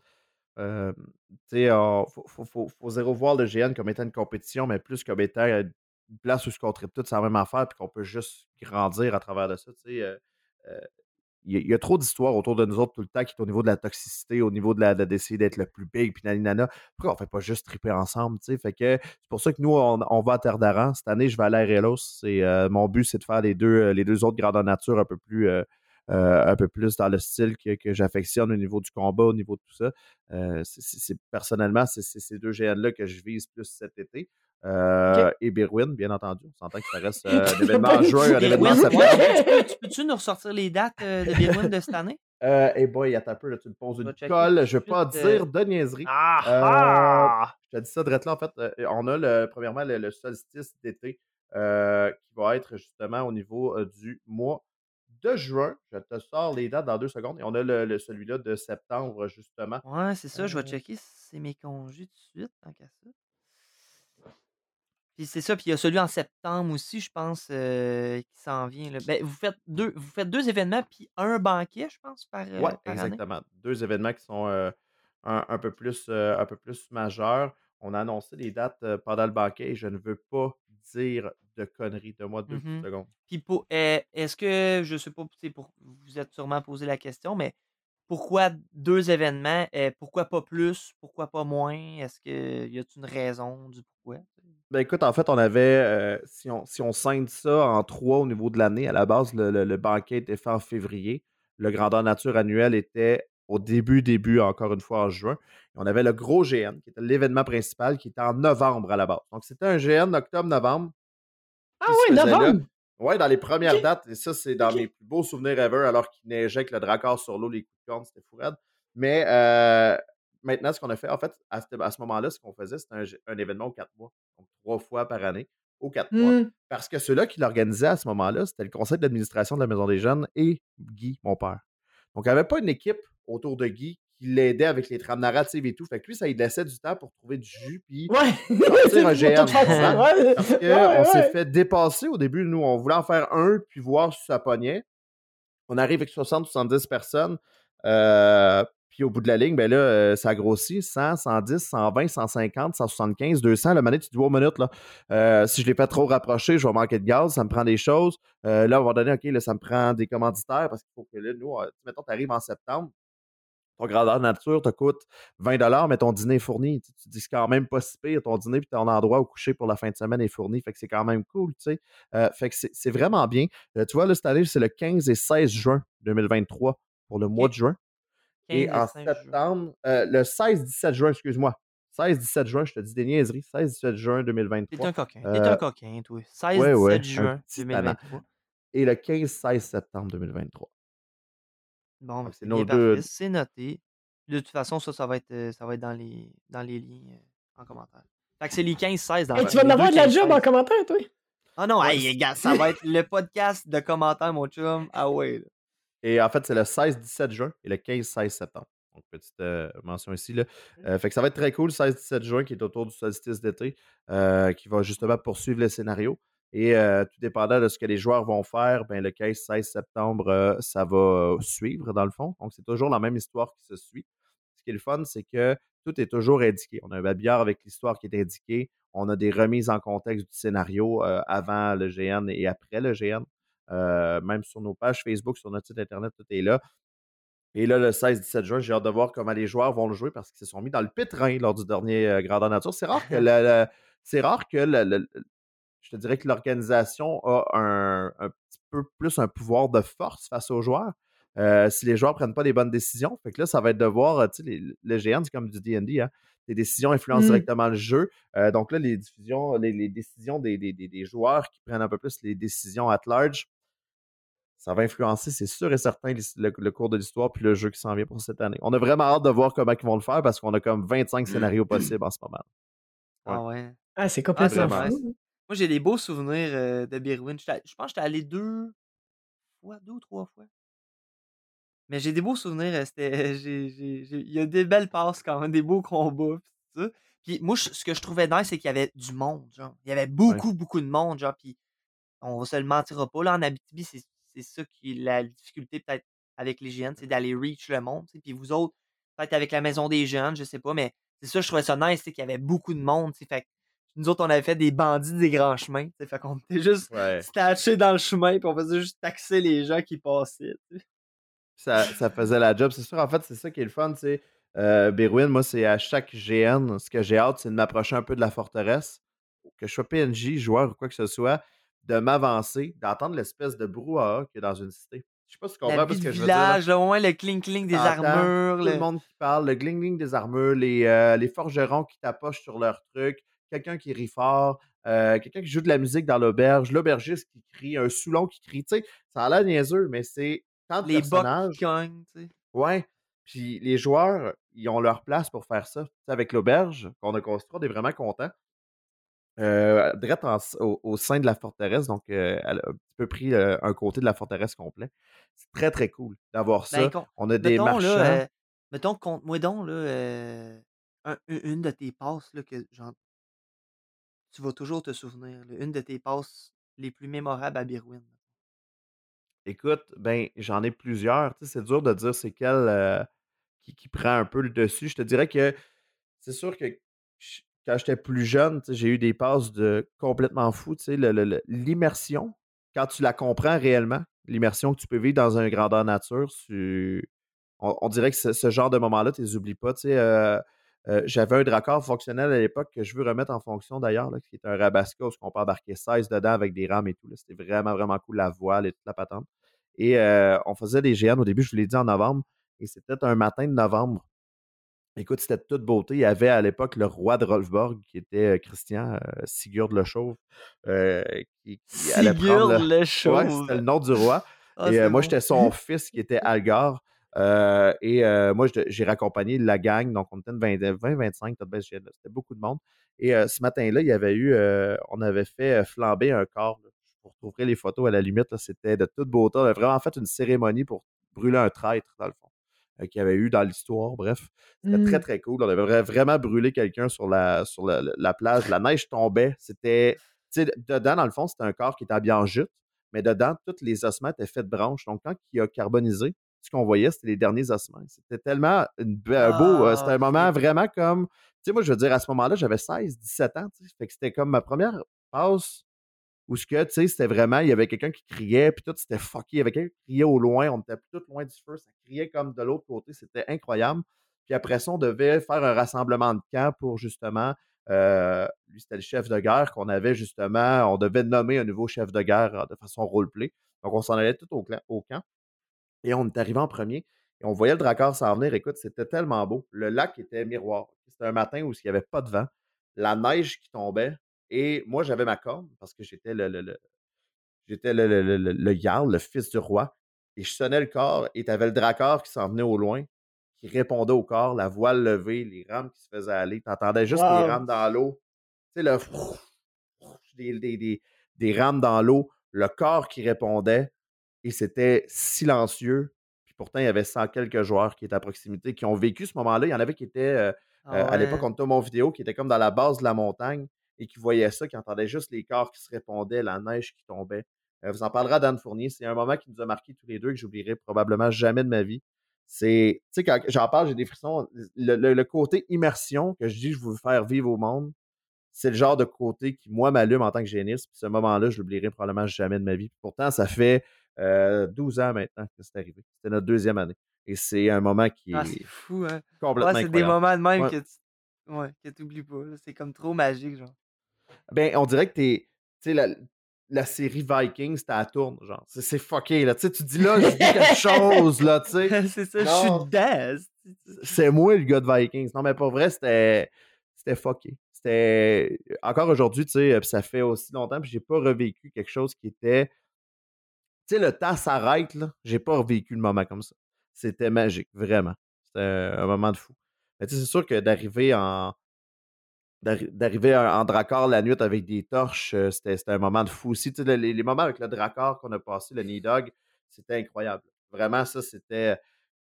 euh, tu sais, il faut, zéro voir le GN comme étant une compétition, mais plus comme étant une place où ce qu'on traite tout, c'est la même affaire, puis qu'on peut juste grandir à travers de ça. Sais, euh, il y, a trop d'histoires autour de nous autres tout le temps qui est au niveau de la toxicité, au niveau de la d'essayer d'être le plus big, puis naninana. Pourquoi on fait pas juste triper ensemble, que c'est pour ça que nous, on, va à Terre d'Aran. Cette année, je vais à Relos. C'est, euh, mon but, c'est de faire les deux, euh, les deux autres grandes nature un peu plus. Euh, un peu plus dans le style que, j'affectionne au niveau du combat, au niveau de tout ça. c'est, personnellement, c'est, ces deux GN-là que je vise plus cet été. Euh, et Birwin, bien entendu. On s'entend que ça reste euh, un événement en juin, un événement en septembre. tu peux-tu nous ressortir les dates euh, de Birwin de cette année? Euh, hey boy, attends un peu, là, tu me poses une colle. Je ne vais pas dire de niaiserie. Ah, ah! je te dis ça de là. En fait, on a le, premièrement le, solstice d'été qui va être justement au niveau du mois de juin. Je te sors les dates dans deux secondes. Et on a le, celui-là de septembre, justement. Ouais, c'est ça. Je vais checker si c'est mes congés tout de suite, tant qu'à ça. Puis c'est ça, puis il y a celui en septembre aussi, je pense, euh, qui s'en vient. Ben, vous, faites deux, vous faites deux événements, puis un banquet, je pense, par, Oui, exactement. Deux événements qui sont euh, un, peu plus, euh, un peu plus majeurs. On a annoncé les dates pendant le banquet et je ne veux pas dire de conneries. de moi deux mmh secondes. Puis eh, est-ce que, je sais pas, pour, vous êtes sûrement posé la question, mais pourquoi deux événements? et pourquoi pas plus? Pourquoi pas moins? Est-ce qu'il y a une raison du pourquoi? Ben écoute, en fait, on avait, euh, si, on, si on scinde ça en trois au niveau de l'année, à la base, le, banquet était fait en février. Le grandeur nature annuel était au début, début, encore une fois, en juin. on avait le gros GN, qui était l'événement principal, qui était en novembre à la base. Donc, c'était un GN octobre-novembre. Ah oui, novembre! Oui, dans les premières dates, et ça, c'est dans mes plus beaux souvenirs ever, alors qu'il neigeait avec le dracard sur l'eau, les coups de corne, c'était fou Mais euh, maintenant, ce qu'on a fait, en fait, à ce, moment-là, ce qu'on faisait, c'était un, événement aux quatre mois. Donc, trois fois par année, aux quatre mois. Mmh. Parce que ceux-là qui l'organisaient à ce moment-là, c'était le conseil d'administration de la Maison des Jeunes et Guy, mon père. Donc, il n'y avait pas une équipe autour de Guy qui l'aidait avec les trames narratives et tout. Fait que lui, ça lui laissait du temps pour trouver du jus puis ouais. un GM. Parce qu'on s'est fait dépasser au début. Nous, on voulait en faire un puis voir si ça pognait. On arrive avec 60-70 personnes. Euh, puis au bout de la ligne, ben là, euh, ça grossit 100, 110, 120, 150, 175, 200. Le manette, tu dis, oh, minute, là, euh, si je l'ai fait trop rapprocher, je vais manquer de gaz, ça me prend des choses. Euh, là, on va donner, OK, là, ça me prend des commanditaires parce qu'il faut que là, nous, mettons, tu arrives en septembre, ton grandeur nature te coûte 20 mais ton dîner est fourni. Tu, dis, c'est quand même pas si pire, ton dîner, puis ton endroit où coucher pour la fin de semaine est fourni. Fait que c'est quand même cool, tu sais. fait que c'est vraiment bien. tu vois, là, cette année, c'est le 15 et 16 juin 2023 pour le mois de juin. Et en septembre, euh, le 16-17 juin, excuse-moi. 16-17 juin, je te dis des niaiseries. 16-17 juin 2023. T'es un coquin. T'es un euh, coquin, toi. 16-17 juin 2023. Et le 15-16 septembre 2023. Bon, ben, c'est deux... C'est noté. De toute façon, ça, ça va être, euh, ça va être dans, les, dans les liens en commentaire. Fait que c'est les 15-16 dans hey, Tu vas en avoir de la job en commentaire, toi? Ah non, ça va être le podcast de commentaires, mon chum. Ah ouais. Et en fait, c'est le 16-17 juin et le 15-16 septembre. Donc, petite euh, mention ici. Là. Mmh. Euh, fait que ça va être très cool, 16-17 juin, qui est autour du solstice d'été, euh, qui va justement poursuivre le scénario. Et tout dépendant de ce que les joueurs vont faire, ben, le 15-16 septembre, ça va suivre, dans le fond. Donc, c'est toujours la même histoire qui se suit. Ce qui est le fun, c'est que tout est toujours indiqué. On a un babillard avec l'histoire qui est indiquée. On a des remises en contexte du scénario avant le GN et après le GN. Même sur nos pages Facebook, sur notre site Internet, tout est là. Et là, le 16-17 juin, j'ai hâte de voir comment les joueurs vont le jouer parce qu'ils se sont mis dans le pétrin lors du dernier euh, Grandeur Nature. C'est rare que c'est rare que je te dirais que l'organisation a un, petit peu plus un pouvoir de force face aux joueurs. Euh, si les joueurs ne prennent pas les bonnes décisions. Fait que là, ça va être de voir, tu sais, les, les GN, c'est comme du DD, hein? Les décisions influencent mmh. directement le jeu. Euh, donc là, les, diffusions, les, décisions des, des, joueurs qui prennent un peu plus les décisions at large, ça va influencer, c'est sûr et certain, le, cours de l'histoire puis le jeu qui s'en vient pour cette année. On a vraiment hâte de voir comment ils vont le faire parce qu'on a comme 25 mmh. scénarios possibles en ce moment. Ah ouais. Ah, c'est complètement ah, Moi, j'ai des beaux souvenirs euh, de Birwin. Je pense que j'étais allé deux fois, deux ou trois fois. Mais j'ai des beaux souvenirs. Euh, il y a des belles passes quand même, des beaux combats. Puis, moi, ce que je trouvais nice, c'est qu'il y avait du monde. Genre. Il y avait beaucoup, beaucoup de monde. Genre, puis on va se le mentira pas. Là, en Abitibi, c'est c'est ça qui est la difficulté peut-être avec les jeunes, c'est d'aller reach le monde. Puis vous autres, peut-être avec la maison des jeunes, je sais pas, mais c'est ça, je trouvais ça nice, c'est qu'il y avait beaucoup de monde. Fait nous autres, on avait fait des bandits des grands chemins. Fait qu'on était juste ouais. dans le chemin, puis on faisait juste taxer les gens qui passaient. Ça, ça, faisait la job. C'est sûr, en fait, c'est ça qui est le fun. tu Euh, moi, c'est à chaque GN, ce que j'ai hâte, c'est de m'approcher un peu de la forteresse. Que je sois PNJ, joueur ou quoi que ce soit, de m'avancer, d'entendre l'espèce de brouhaha qu'il y a dans une cité. Je sais pas si tu comprends ce que je veux dire. Au le cling-cling des armures. Tout le... monde qui parle, le cling-cling des armures, les, euh, les forgerons qui tapochent sur leurs trucs, quelqu'un qui rit fort, euh, quelqu'un qui joue de la musique dans l'auberge, l'aubergiste qui crie, un soulon qui crie. Tu sais, ça a l'air niaiseux, mais c'est quand les personnages... tu sais. Ouais. Puis les joueurs, ils ont leur place pour faire ça. avec l'auberge qu'on a construit, on est vraiment content. Euh, direct au, sein de la forteresse, donc euh, elle a un petit peu pris euh, un côté de la forteresse complet. C'est très, très cool d'avoir ben, ça. on a des marchands. Là, mettons, compte-moi donc là, une de tes passes là, que genre, tu vas toujours te souvenir. une de tes passes les plus mémorables à Birwin. Écoute, ben j'en ai plusieurs. C'est dur de dire c'est quelle qui, qui, prend un peu le dessus. Je te dirais que c'est sûr que quand j'étais plus jeune, j'ai eu des passes de complètement fou. L'immersion, quand tu la comprends réellement, l'immersion que tu peux vivre dans un grandeur nature, on, dirait que ce, genre de moment-là, tu les oublies pas. Euh, euh, j'avais un dracard fonctionnel à l'époque que je veux remettre en fonction d'ailleurs, qui est un Rabasca où on peut embarquer 16 dedans avec des rames et tout. C'était vraiment, vraiment cool, la voile et toute la patente. Et euh, on faisait des GN au début, je vous l'ai dit en novembre, et c'était un matin de novembre. Écoute, c'était de toute beauté. Il y avait à l'époque le roi de Rolfborg, qui était euh, Christian euh, Sigurd le Chauve. Euh, qui, Sigurd le, Chauve. c'était le nom du roi. Ah, et moi, j'étais son fils qui était Algar. et moi, j'ai raccompagné la gang. Donc, on était 20-25, c'était beaucoup de monde. Et ce matin-là, il y avait eu, on avait fait flamber un corps. pour trouver les photos à la limite. C'était de toute beauté. On avait vraiment fait une cérémonie pour brûler un traître, dans le fond. Euh, qu'il y avait eu dans l'histoire. Bref, c'était très, mmh. très cool. On avait vraiment brûlé quelqu'un sur, la, sur la, plage. La neige tombait. C'était. Dedans, dans le fond, c'était un corps qui était habillé en jute, mais dedans, tous les ossements étaient faits de branches. Donc, quand il a carbonisé, ce qu'on voyait, c'était les derniers ossements. C'était tellement un beau. Euh, c'était un ah, moment vraiment comme. Tu sais, moi, je veux dire, à ce moment-là, j'avais 16, 17 ans. Fait que c'était comme ma première passe où ce que, tu sais, c'était vraiment, il y avait quelqu'un qui criait, puis tout, c'était fucké. Il y avait quelqu'un qui criait au loin, on était tout loin du feu, ça criait comme de l'autre côté, c'était incroyable. Puis après ça, on devait faire un rassemblement de camp pour justement, euh, lui, c'était le chef de guerre qu'on avait justement, on devait nommer un nouveau chef de guerre euh, de façon roleplay. Donc, on s'en allait tout au, au, camp. Et on est arrivé en premier. Et on voyait le dracard s'en venir. Écoute, c'était tellement beau. Le lac était miroir. C'était un matin où il n'y avait pas de vent. La neige qui tombait. Et moi, j'avais ma corne parce que j'étais le, le, le j'étais le, le, le, le fils du roi. Et je sonnais le corps et tu avais le dracard qui s'en venait au loin, qui répondait au corps, la voile levée, les rames qui se faisaient aller. Tu entendais juste les rames dans l'eau. Tu sais, le des, des, des, des rames dans l'eau, le corps qui répondait, et c'était silencieux. Puis pourtant, il y avait 100 quelques joueurs qui étaient à proximité, qui ont vécu ce moment-là. Il y en avait qui étaient, euh, euh, à l'époque, on était mon vidéo, qui étaient comme dans la base de la montagne et qui voyaient ça, qui entendaient juste les corps qui se répondaient, la neige qui tombait. Euh, vous en parlera Dan Fournier. C'est un moment qui nous a marqué tous les deux que j'oublierai probablement jamais de ma vie. C'est, tu sais, quand j'en parle, j'ai des frissons. Le, côté immersion que je dis, je veux faire vivre au monde, c'est le genre de côté qui, moi, m'allume en tant que géniste. Puis ce moment-là, je l'oublierai probablement jamais de ma vie. pourtant, ça fait 12 euh, ans maintenant que c'est arrivé. C'était notre deuxième année. Et c'est un moment qui ah, est, fou, hein? complètement C'est des moments de même que tu ouais, n'oublies pas. C'est comme trop magique, genre. Ben, on dirait que t'es. Tu sais, la, la, série Vikings, t'as à tourne, genre. C'est fucké, là. Tu sais, tu dis là, je dis quelque chose, là, tu sais. c'est ça, je suis dedans. C'est moi le gars de Vikings. Non, mais pas vrai, c'était. C'était fucké. C'était. Encore aujourd'hui, tu sais, ça fait aussi longtemps, puis j'ai pas revécu quelque chose qui était tu sais, le temps s'arrête, là. J'ai pas revécu le moment comme ça. C'était magique, vraiment. C'était un moment de fou. Mais tu sais, c'est sûr que d'arriver en. D'arriver en Dracor la nuit avec des torches, euh, c'était un moment de fou aussi. Tu sais, les, moments avec le Dracor qu'on a passé, le Nidog, c'était incroyable. Vraiment, ça, c'était.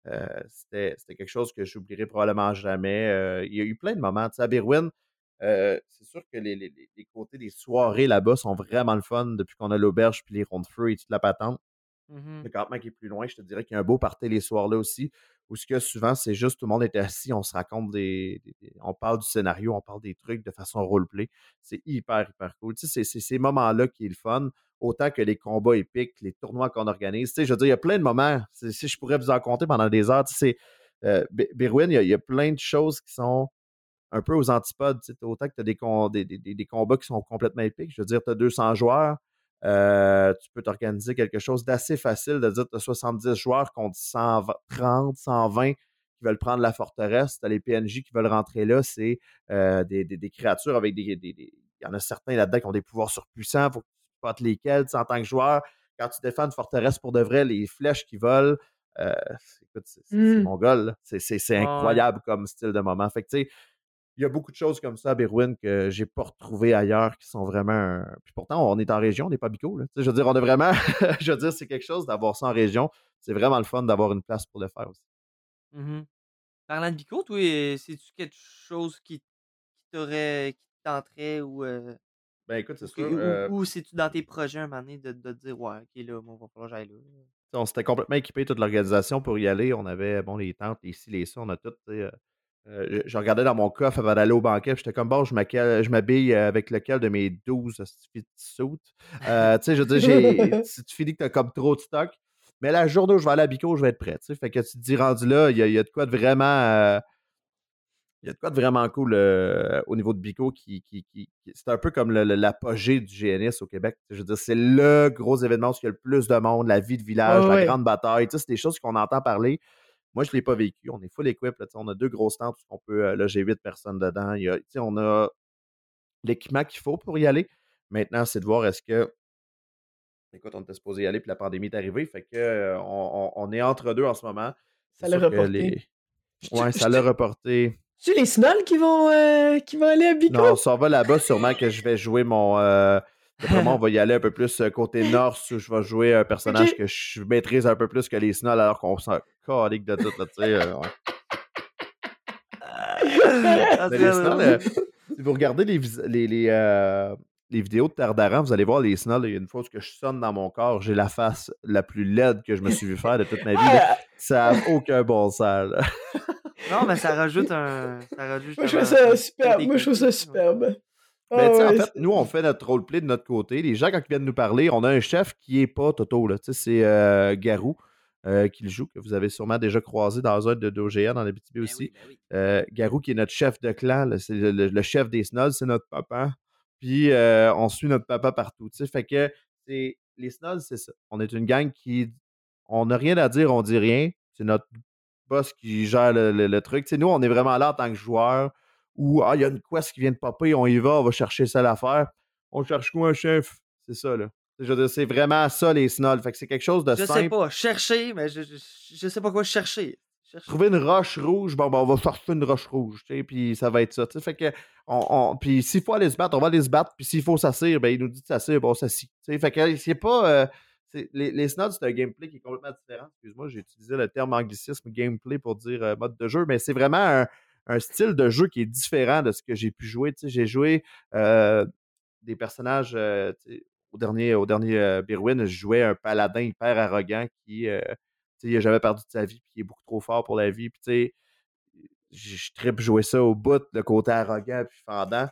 Euh, c'était quelque chose que j'oublierai probablement jamais. Euh, il y a eu plein de moments. Tu sais, à Berwyn, c'est sûr que les, les, les, côtés des soirées là-bas sont vraiment le fun depuis qu'on a l'auberge puis les ronds de feu et toute la patente. Mmh le campement qui est plus loin, je te dirais qu'il y a un beau party les soirs-là aussi, où ce que souvent, c'est juste tout le monde est assis, on se raconte des, On parle du scénario, on parle des trucs de façon roleplay. C'est hyper, hyper cool. Tu sais, c'est ces moments-là qui est le fun, autant que les combats épiques, les tournois qu'on organise. Tu sais, je veux dire, il y a plein de moments, si je pourrais vous en compter pendant des heures, tu sais, euh, il y, a plein de choses qui sont un peu aux antipodes. Autant que tu as des, des, combats qui sont complètement épiques. Je veux dire, tu as 200 joueurs. Euh, tu peux t'organiser quelque chose d'assez facile de dire tu as 70 joueurs contre 130, 120 qui veulent prendre la forteresse. Tu as les PNJ qui veulent rentrer là. C'est euh, des, créatures avec des. Il y en a certains là-dedans qui ont des pouvoirs surpuissants. Il faut que tu potes lesquels. en tant que joueur, quand tu défends une forteresse pour de vrai, les flèches qui volent. Euh, c'est mmh. mon goal. C'est incroyable comme style de moment. Fait que, tu sais, il y a beaucoup de choses comme ça à Berwyn que j'ai pas retrouvé ailleurs qui sont vraiment. Puis pourtant, on est en région, on n'est pas bico. Là. Je veux dire, on est vraiment. je veux dire, c'est quelque chose d'avoir ça en région. C'est vraiment le fun d'avoir une place pour le faire aussi. Mmh Parlant de bico, toi, c'est-tu quelque chose qui, t'aurait. qui tenterait ou. Euh, ben écoute, c'est sûr. Euh ou, c'est-tu dans tes projets un moment donné de, de dire, ouais, ok, là, on va falloir j'aille là. On s'était complètement équipé, toute l'organisation, pour y aller. On avait, bon, les tentes, les ci, les ça, on a tout, euh, euh, je, regardais dans mon coffre avant d'aller au banquet, j'étais comme bon, je m'habille avec lequel de mes 12 suits? Euh, tu sais, je veux dire, si tu finis que tu as comme trop de stock, mais la journée où je vais aller à Bico, je vais être prêt. Tu sais, fait que tu te dis rendu là, il y, a de quoi de vraiment. Euh, il y a de quoi de vraiment cool au niveau de Bico qui, qui, c'est un peu comme l'apogée du GNS au Québec. Je veux dire, c'est le gros événement où il y a le plus de monde, la vie de village, la grande bataille. C'est des choses qu'on entend parler. Moi, je ne l'ai pas vécu. On est full equip. on a deux grosses tentes où on peut euh, loger huit personnes dedans. Il y a, on a l'équipement qu'il faut pour y aller. Maintenant, c'est de voir est-ce que. Écoute, on était supposé y aller, puis la pandémie est arrivée. Fait que euh, on, est entre deux en ce moment. Ça l'a reporté. Ouais, ça l'a reporté. C'est les Snolls qui vont, euh, qui vont aller à Bico? Non, ça va là-bas, sûrement que je vais jouer mon. Vraiment, on va y aller un peu plus euh, côté nord, où je vais jouer un personnage que je maîtrise un peu plus que les Snolls, alors qu'on s'en calique de tout, là, tu sais. Euh, ah, les euh, si vous regardez les, les, les, les vidéos de Terre d'Aran, vous allez voir les Snolls, il y a une fois que je sonne dans mon corps, j'ai la face la plus laide que je me suis vu faire de toute ma vie. Ça n'a aucun bon sens. Non, mais ça rajoute un. Ça rajoute Moi, je trouve ça superbe. Moi, je trouve ça superbe. Mais ben, en fait, nous, on fait notre roleplay de notre côté. Les gens, quand ils viennent nous parler, on a un chef qui n'est pas Toto. C'est euh, Garou euh, qui le joue, que vous avez sûrement déjà croisé dans un de dans la BTB ben aussi. Ben euh, Garou qui est notre chef de clan, c'est le, chef des Snolls, c'est notre papa. Puis on suit notre papa partout. Fait que les Snolls, c'est ça. On est une gang qui. On n'a rien à dire, on dit rien. C'est notre boss qui gère le, le truc. nous, on est vraiment là en tant que joueurs ou ah, il y a une quest qui vient de popper, on y va, on va chercher ça à faire. On cherche quoi un chef? C'est ça, là. C'est vraiment ça, les snolls. Fait que c'est quelque chose de je simple. Je sais pas, chercher, mais je, je, sais pas quoi chercher. trouver une roche rouge, bon, ben, on va sortir une roche rouge, tu sais, puis ça va être ça. Fait que, on, puis s'il faut aller se battre, on va aller se battre, puis s'il faut s'asseoir, ben, il nous dit de s'asseoir, bon, on s'assit. Fait que c'est pas. Euh, les, les snods, c'est un gameplay qui est complètement différent. Excuse-moi, j'ai utilisé le terme anglicisme gameplay pour dire euh, mode de jeu, mais c'est vraiment un, style de jeu qui est différent de ce que j'ai pu jouer. J'ai joué euh, des personnages. au dernier, au dernier Birwin, je jouais un paladin hyper arrogant qui il a jamais perdu de sa vie, puis il est beaucoup trop fort pour la vie. Puis, je tripe jouer ça au bout, le côté arrogant puis fendant.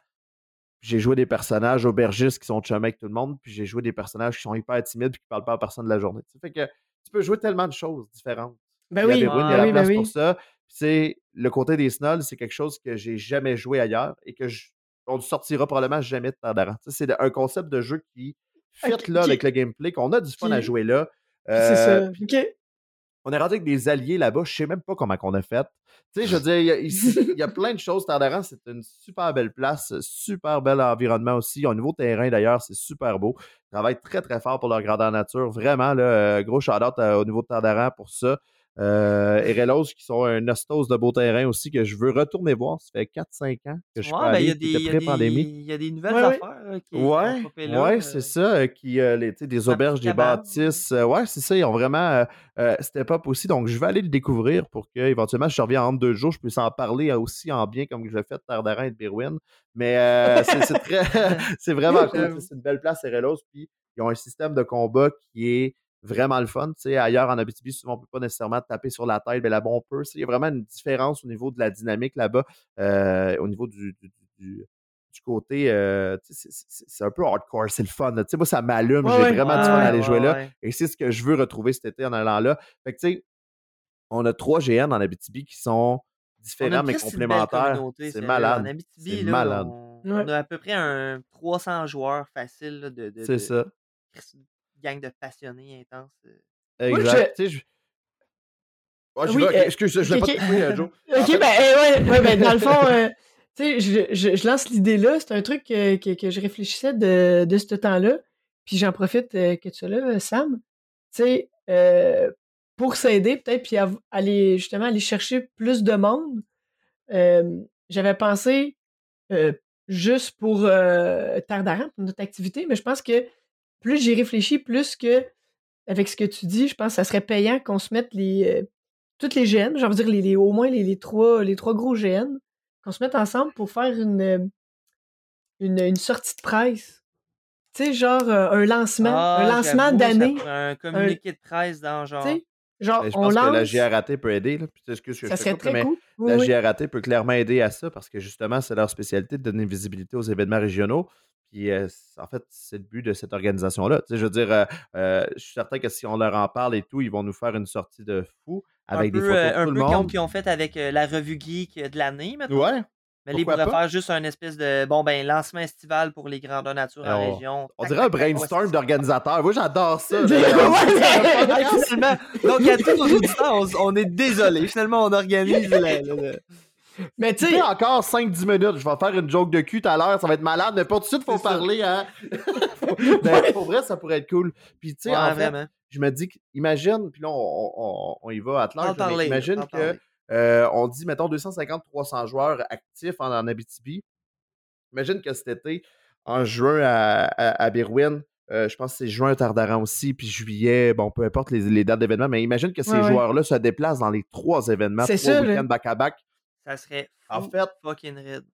J'ai joué des personnages aubergistes qui sont chumés avec tout le monde, puis j'ai joué des personnages qui sont hyper timides puis qui parlent pas à personne de la journée. Ça fait que tu peux jouer tellement de choses différentes. Ben oui, il y a, la place pour ça. C'est le côté des snolls, c'est quelque chose que j'ai jamais joué ailleurs et que je, on ne sortira probablement jamais de Tardaran. C'est un concept de jeu qui fit là avec le gameplay, qu'on a du fun à jouer là. c'est ça. Euh, on est rendu avec des alliés là-bas. Je sais même pas comment qu'on a fait. Tu sais, je veux dire, il y, a, plein de choses. Tardaran, c'est une super belle place, super bel environnement aussi. Au nouveau terrain, d'ailleurs, c'est super beau. Ils travaillent très, très fort pour leur grandeur nature. Vraiment, là, euh, gros shout-out euh, au niveau de Tardaran pour ça. Euh, Erelos, qui sont un ostos de beau terrain aussi, que je veux retourner voir. Ça fait 4-5 ans que je suis ouais, ben, Il y, a des nouvelles affaires. qui, ouais, ouais c'est ça. Euh, qui, euh, les, des auberges, des bâtisses. Euh, ouais, c'est ça. Ils ont vraiment step up aussi. Donc, je vais aller le découvrir pour qu'éventuellement, je reviens en deux jours, je puisse en parler aussi en bien comme je l'ai fait de Tardarin et de Birwin. Mais c'est très. c'est vraiment cool. C'est une belle place, Erelos. Puis, ils ont un système de combat qui est vraiment le fun. sais, ailleurs, en Abitibi, souvent, on ne peut pas nécessairement taper sur la tête, mais là-bas, on peut. Il y a vraiment une différence au niveau de la dynamique là-bas, euh, au niveau du, du, côté. Euh, c'est un peu hardcore, c'est le fun. Moi, ça m'allume. J'ai vraiment du fun à aller jouer là. Et c'est ce que je veux retrouver cet été en allant là. Fait que, tu sais, on a trois GN en Abitibi qui sont différents mais complémentaires. C'est malade. En Abitibi, malade. On, a à peu près un 300 joueurs faciles de, de, C'est ça gang de passionnés intenses. Exact. je... Oh, je oui, euh, excuse, je l'ai pas euh, Joe. Ok, ben, ouais, ouais, ben, dans le fond, euh, tu sais, je, je, je, lance l'idée là. C'est un truc que, que, que, je réfléchissais de, de ce temps-là. Puis j'en profite que tu sois là, Sam. Tu sais, pour s'aider peut-être, puis aller justement aller chercher plus de monde. J'avais pensé juste pour Tardaran, pour notre activité, mais je pense que plus j'y réfléchis, plus que avec ce que tu dis, je pense que ça serait payant qu'on se mette les euh, toutes les GN, j'ai envie de dire les, au moins les, les, trois, les trois gros GN, qu'on se mette ensemble pour faire une, euh, une, une sortie de presse. Tu sais, genre euh, un lancement, un ah, lancement d'année. Un communiqué de presse dans genre. Genre, je pense que la GRAT peut aider. Là. Puis, que ça serait très cool. la GRAT peut clairement aider à ça parce que justement, c'est leur spécialité de donner visibilité aux événements régionaux. Puis, en fait, c'est le but de cette organisation-là. je veux dire, je suis certain que si on leur en parle et tout, ils vont nous faire une sortie de fou avec des photos de un tout peu le monde. qu'ils ont fait avec la revue geek de l'année, maintenant. Ouais. Mais là, ils pourraient faire juste un espèce de bon ben lancement estival pour les grandeurs nature en région. On dirait un brainstorm d'organisateurs. Moi, j'adore ça. finalement, donc à tous nos auditeurs, on, est désolé. Finalement, on organise mais tu sais. encore 5-10 minutes, je vais faire une joke de cul tout à l'heure, ça va être malade, mais pas tout de suite, faut parler, hein. ben, pour vrai, ça pourrait être cool. Puis tu sais, en fait, je me dis, imagine, puis là, on, on, y va à l'heure, imagine que. Euh, on dit, mettons, 250-300 joueurs actifs en, Abitibi. Imagine que cet été, en juin à, à, Birwin, euh, je pense que c'est juin Tardaran aussi, puis juillet, bon, peu importe les, dates d'événements, mais imagine que ces joueurs-là se déplacent dans les trois événements, trois week-ends back-à-back. Ça serait en fait, fucking red.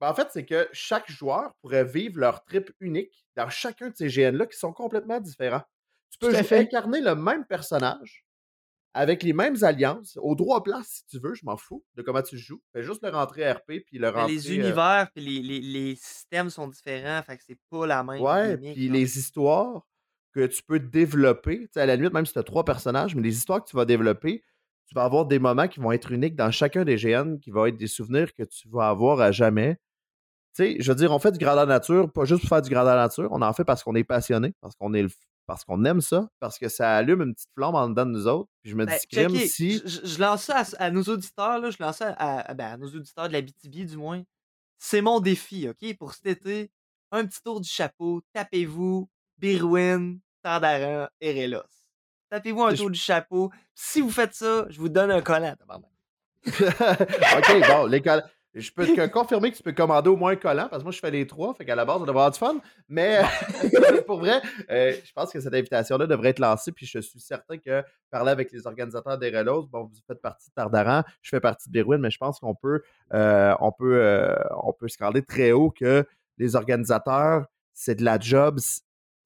Ben, en fait, c'est que chaque joueur pourrait vivre leur trip unique dans chacun de ces GN-là qui sont complètement différents. Tu peux incarner le même personnage avec les mêmes alliances, au droit place si tu veux, je m'en fous de comment tu joues. Fais juste le rentrer RP puis le rentrer. les euh univers puis les, les, systèmes sont différents, fait que c'est pas la même. Ouais, puis les histoires que tu peux développer, à la limite, même si tu as trois personnages, mais les histoires que tu vas développer, tu vas avoir des moments qui vont être uniques dans chacun des GN, qui vont être des souvenirs que tu vas avoir à jamais. Tu sais, je veux dire, on fait du grandeur nature, pas juste pour faire du grandeur nature, on en fait parce qu'on est passionné, parce qu'on est parce qu'on aime ça, parce que ça allume une petite flamme en dedans de nous autres. Puis je me ben, dis, si. Je, lance ça à, nos auditeurs, là, je lance ça à, ben, à, nos auditeurs de la BTB, du moins. C'est mon défi, OK, pour cet été. Un petit tour du chapeau, tapez-vous, Birwin, Tandaran, Erelos. Tapez-vous un tour du chapeau. Si vous faites ça, je vous donne un collant. OK, bon, les collants. Je peux te confirmer que tu peux commander au moins un collant, parce que moi, je fais les trois, fait qu'à la base, on devrait avoir du fun. Mais pour vrai, euh, je pense que cette invitation-là devrait être lancée, puis je suis certain que parler avec les organisateurs des Relos, bon, vous faites partie de Tardaran, je fais partie de Berwin, mais je pense qu'on peut, euh, on peut, euh, on peut scaler très haut que les organisateurs, c'est de la job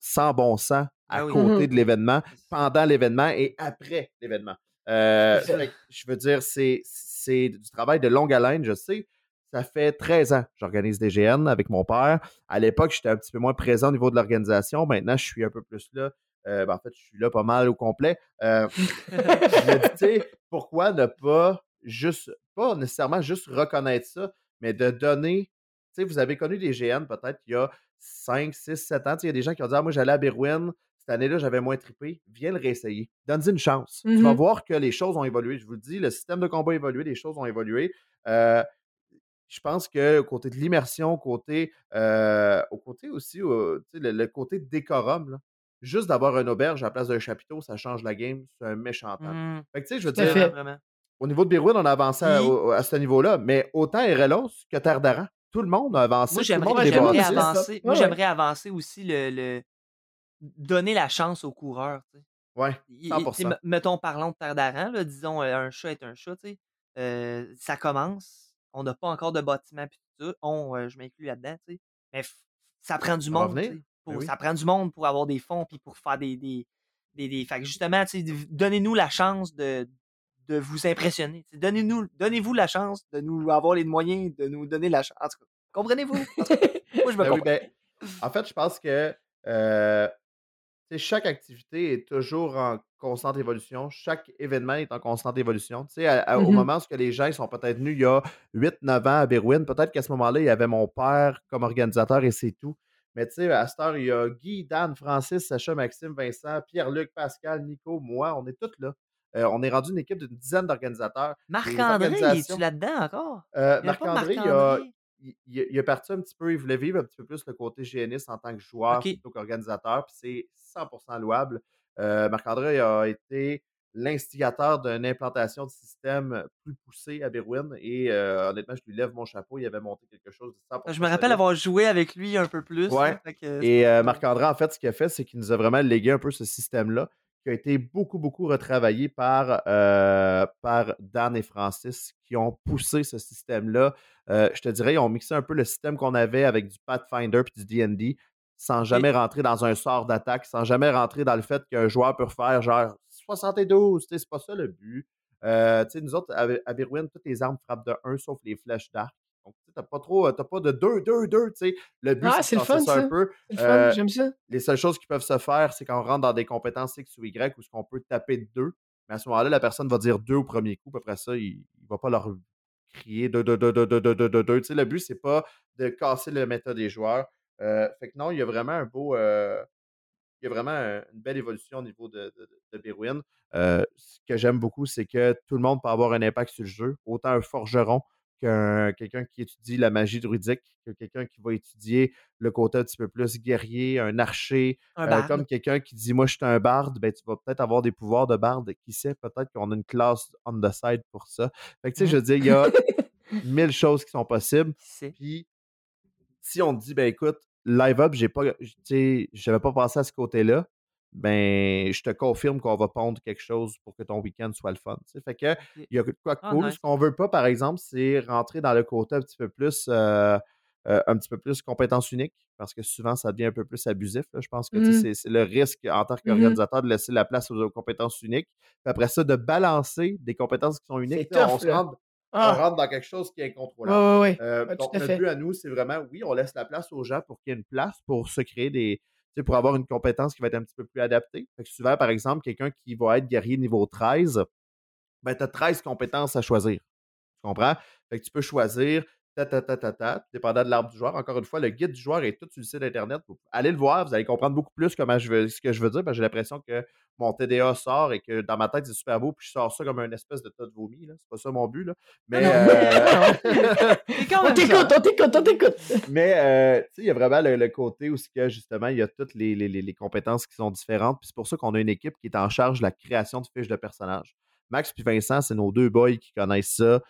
sans bon sens à ah côté de l'événement, pendant l'événement et après l'événement. je veux dire, c'est du travail de longue haleine, je sais. Ça fait 13 ans que j'organise des GN avec mon père. À l'époque, j'étais un petit peu moins présent au niveau de l'organisation. Maintenant, je suis un peu plus là. Euh, ben, en fait, je suis là pas mal au complet. Euh, je me dis, pourquoi ne pas juste, pas nécessairement juste reconnaître ça, mais de donner. Tu sais, vous avez connu des GN peut-être il y a 5, 6, 7 ans. Il y a des gens qui ont dit Ah, moi, j'allais à Berwyn, cette année-là, j'avais moins trippé. Viens le réessayer. Donne-y une chance. Tu vas mmh voir que les choses ont évolué. Je vous le dis, le système de combat a évolué, les choses ont évolué. Euh, je pense que côté de l'immersion, côté, euh, au côté aussi, le, côté décorum, juste d'avoir un auberge à la place d'un chapiteau, ça change la game. C'est un méchant temps. Mmh. Fait que, tu sais, je veux dire, au niveau de Birouine, on a avancé à, ce niveau-là, mais autant Erelos que Terre d'Aran, tout le monde a avancé. Moi, j'aimerais avancer. Moi, j'aimerais avancer aussi le, donner la chance aux coureurs. Oui, 100%. mettons, parlons de Terre d'Aran, disons, un chat est un chat, euh, ça commence on n'a pas encore de bâtiment puis tout ça. On, euh, je m'inclus là-dedans. Mais ça prend du monde. Ben pour, Ça prend du monde pour avoir des fonds puis pour faire des. des, des, Fait que justement, donnez-nous la chance de, de vous impressionner. Donnez-nous, donnez-vous la chance de nous avoir les moyens de nous donner la chance. En tout cas, comprenez-vous? Moi, je me ben ben, en fait, je pense que euh, chaque activité est toujours en constante évolution. Chaque événement est en constante évolution. Tu sais, Au mmh moment où les gens sont peut-être venus il y a 8-9 ans à Berwyn, peut-être qu'à ce moment-là, il y avait mon père comme organisateur et c'est tout. Mais tu sais, à cette heure, il y a Guy, Dan, Francis, Sacha, Maxime, Vincent, Pierre-Luc, Pascal, Nico, moi, on est tous là. Euh, on est rendu une équipe d'une dizaine d'organisateurs. Marc-André, es-tu là-dedans encore? Euh, Marc-André, il, a, il, est parti un petit peu, il voulait vivre un petit peu plus le côté GNiste en tant que joueur plutôt qu'organisateur, puis c'est 100% louable. Euh, Marc-André a été l'instigateur d'une implantation de système plus poussé à Berwyn et euh, honnêtement, je lui lève mon chapeau, il avait monté quelque chose de 100% Je me rappelle avoir joué avec lui un peu plus. Ouais. et euh, Marc-André, en fait, ce qu'il a fait, c'est qu'il nous a vraiment légué un peu ce système-là qui a été beaucoup, beaucoup retravaillé par, euh, par Dan et Francis, qui ont poussé ce système-là. Euh, je te dirais, ils ont mixé un peu le système qu'on avait avec du Pathfinder et du D&D, sans jamais rentrer dans un sort d'attaque, sans jamais rentrer dans le fait qu'un joueur peut faire genre 72, c'est pas ça le but. Euh, nous autres, à, à toutes les armes frappent de 1 sauf les flèches d'arc. Donc, tu n'as pas trop, t'as pas de 2, 2, 2, tu sais. Le but, ah, c'est de ça un peu. Euh, j'aime ça. Les seules choses qui peuvent se faire, c'est quand on rentre dans des compétences X ou Y où ce qu'on peut taper de 2. Mais à ce moment-là, la personne va dire 2 au premier coup. Après ça, il ne va pas leur crier 2, 2, 2, 2, 2, 2, 2, 2. Tu sais, le but, c'est pas de casser le méthode des joueurs. Euh, fait que non, il y a vraiment un beau. Euh, il y a vraiment une belle évolution au niveau de, de, de Euh, ce que j'aime beaucoup, c'est que tout le monde peut avoir un impact sur le jeu. Autant un forgeron qu'un quelqu'un qui étudie la magie druidique, que quelqu'un qui va étudier le côté un petit peu plus guerrier, un archer, euh, comme quelqu'un qui dit moi je suis un barde, ben tu vas peut-être avoir des pouvoirs de barde, qui sait, peut-être qu'on a une classe on the side pour ça. Fait que tu sais, je veux dire, il y a mille choses qui sont possibles. Puis si on te dit ben écoute, live up, j'ai pas, j'avais pas pensé à ce côté-là, ben, je te confirme qu'on va pondre quelque chose pour que ton week-end soit le fun. Fait que, il y a quoi de ah, cool. Ce qu'on veut pas, par exemple, c'est rentrer dans le côté un petit peu plus, euh, euh, un petit peu plus compétence unique, parce que souvent, ça devient un peu plus abusif. Je pense que mmh. c'est le risque en tant mmh qu'organisateur de laisser la place aux, compétences uniques. Puis après ça, de balancer des compétences qui sont uniques. on, se rentre, ah! rentre dans quelque chose qui est incontrôlable. Euh, donc, notre but à nous, c'est vraiment, oui, on laisse la place aux gens pour qu'il y ait une place pour se créer des, pour avoir une compétence qui va être un petit peu plus adaptée. Fait que souvent, par exemple, quelqu'un qui va être guerrier niveau 13, ben, tu as 13 compétences à choisir. Tu comprends? Fait que tu peux choisir ta, ta, ta, ta, ta, dépendant de l'arbre du joueur. Encore une fois, le guide du joueur est tout sur le site Internet. allez le voir, vous allez comprendre beaucoup plus comment je veux, ce que je veux dire, j'ai l'impression que mon TDA sort et que dans ma tête, c'est super beau, puis je sors ça comme un espèce de tas de vomi. C'est pas ça mon but. Là. Mais. Euh... on t'écoute, on t'écoute, on t'écoute. Mais, euh, tu sais, il y a vraiment le, côté où, que, justement, il y a toutes les, les, les compétences qui sont différentes. Puis c'est pour ça qu'on a une équipe qui est en charge de la création de fiches de personnages. Max puis Vincent, c'est nos deux boys qui connaissent ça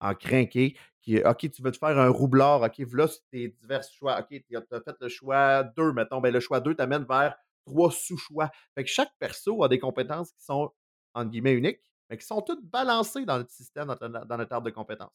en crinqué. OK, tu veux te faire un roublard. OK, voilà tes divers choix. OK, tu as fait le choix 2, mettons. Ben, le choix 2 t'amène vers trois sous-choix. Fait que chaque perso a des compétences qui sont, entre guillemets, uniques, mais qui sont toutes balancées dans le système, dans, dans notre arbre de compétences.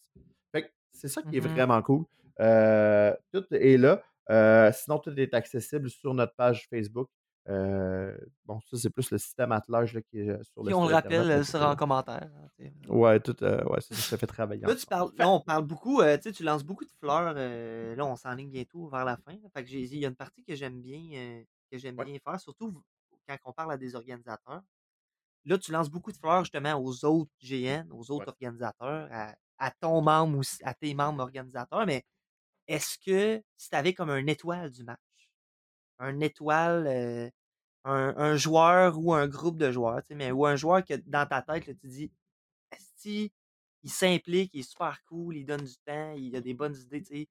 Fait que c'est ça qui est mmh vraiment cool. Euh, tout est là. Euh, sinon, tout est accessible sur notre page Facebook. Euh, bon, ça, c'est plus le système attelage qui est euh, sur le site. on le rappelle, sera en commentaire. Hein, ouais, tout, euh, ouais, ça, fait travailler. Là, tu parles, là, on parle beaucoup, euh, tu lances beaucoup de fleurs. là, on s'enligne bientôt vers la fin. fait que il y a une partie que j'aime bien, que j'aime bien faire, surtout quand on parle à des organisateurs. Là, tu lances beaucoup de fleurs justement aux autres GN, aux autres organisateurs, à, ton membre ou à tes membres organisateurs, mais est-ce que si tu avais comme un étoile du match, un étoile, un, joueur ou un groupe de joueurs, mais, ou un joueur que dans ta tête, tu dis, si il s'implique, il est super cool, il donne du temps, il a des bonnes idées,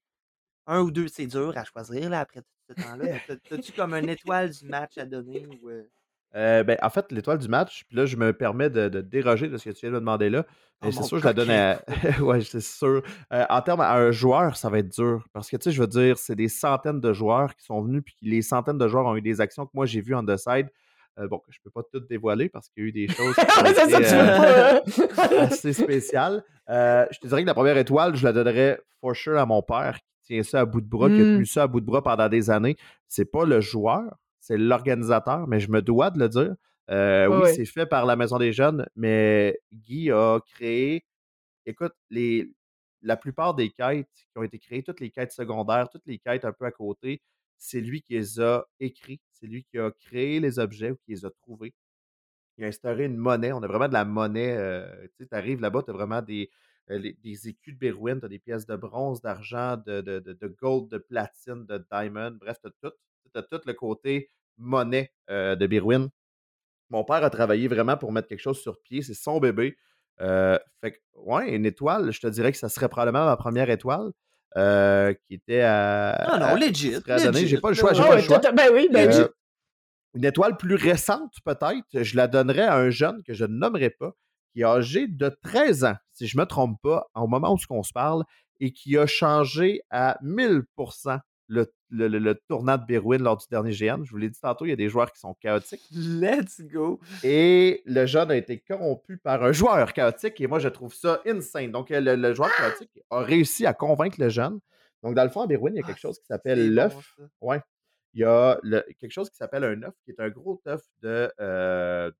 un ou deux, c'est dur à choisir là, après tout ce temps-là. T'as-tu comme un étoile du match à donner ou, euh, ben, en fait, l'étoile du match, puis là, je me permets de, déroger de ce que tu viens de me demander là. Mais oh c'est sûr, je la donne à. ouais, c'est sûr. Euh, en termes à un joueur, ça va être dur. Parce que, tu sais, je veux dire, c'est des centaines de joueurs qui sont venus, puis les centaines de joueurs ont eu des actions que moi, j'ai vues en the side. Euh, bon, je peux pas tout dévoiler parce qu'il y a eu des choses assez spéciales. je te dirais que la première étoile, je la donnerais for sure à mon père qui tient ça à bout de bras, qui a mmh. tenu ça à bout de bras pendant des années. C'est pas le joueur, c'est l'organisateur, mais je me dois de le dire. Euh, oui, c'est fait par la Maison des Jeunes, mais Guy a créé, écoute, les, la plupart des quêtes qui ont été créées, toutes les quêtes secondaires, toutes les quêtes un peu à côté, c'est lui qui les a écrites, c'est lui qui a créé les objets ou qui les a trouvés. Il a instauré une monnaie, on a vraiment de la monnaie. Euh, tu arrives là-bas, tu as vraiment des, euh, des écus de Berwyn, tu as des pièces de bronze, d'argent, de, de, de, gold, de platine, de diamond, bref, tu as tout tu tout le côté monnaie euh, de Birwin. Mon père a travaillé vraiment pour mettre quelque chose sur pied. C'est son bébé. Euh, fait que, ouais, une étoile, je te dirais que ça serait probablement ma première étoile. Euh, qui était à. Non, non, legit. J'ai pas le choix. J'ai pas le choix. Ben oui, ben Une étoile plus récente, peut-être, je la donnerais à un jeune que je ne nommerai pas, qui est âgé de 13 ans, si je ne me trompe pas, au moment où on se parle, et qui a changé à 1000% le, le, tournant de Berwin lors du dernier GN. Je vous l'ai dit tantôt, il y a des joueurs qui sont chaotiques. Let's go! Et le jeune a été corrompu par un joueur chaotique et moi, je trouve ça insane. Donc, le, joueur ah! chaotique a réussi à convaincre le jeune. Donc, dans le fond, à Berwin, il y a ah, quelque chose qui s'appelle l'œuf. ouais. Il y a quelque chose qui s'appelle un œuf, qui est un gros œuf de, euh,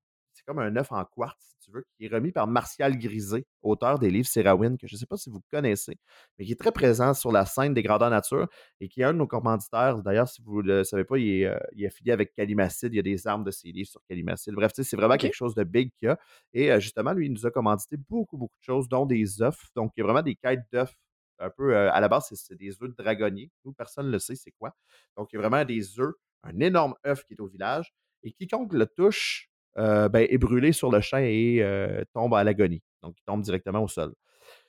c'est comme un œuf en quartz, si tu veux, qui est remis par Martial Grisé, auteur des livres Serrawin, que je ne sais pas si vous connaissez, mais qui est très présent sur la scène des grandeurs nature et qui est un de nos commanditaires. D'ailleurs, si vous ne le savez pas, il est, euh, affilié avec Calimacide. Il y a des armes de ses livres sur Calimacide. Bref, c'est vraiment quelque chose de big qu'il y a. Et euh, justement, lui, il nous a commandité beaucoup, beaucoup de choses, dont des œufs. Donc, il y a vraiment des quêtes d'œufs un peu, euh, à la base, c'est des œufs de dragonnier. Nous, personne ne le sait, c'est quoi. Donc, il y a vraiment des œufs, un énorme œuf qui est au village. Et quiconque le touche euh, ben, est brûlé sur le champ et euh, tombe à l'agonie. Donc, il tombe directement au sol.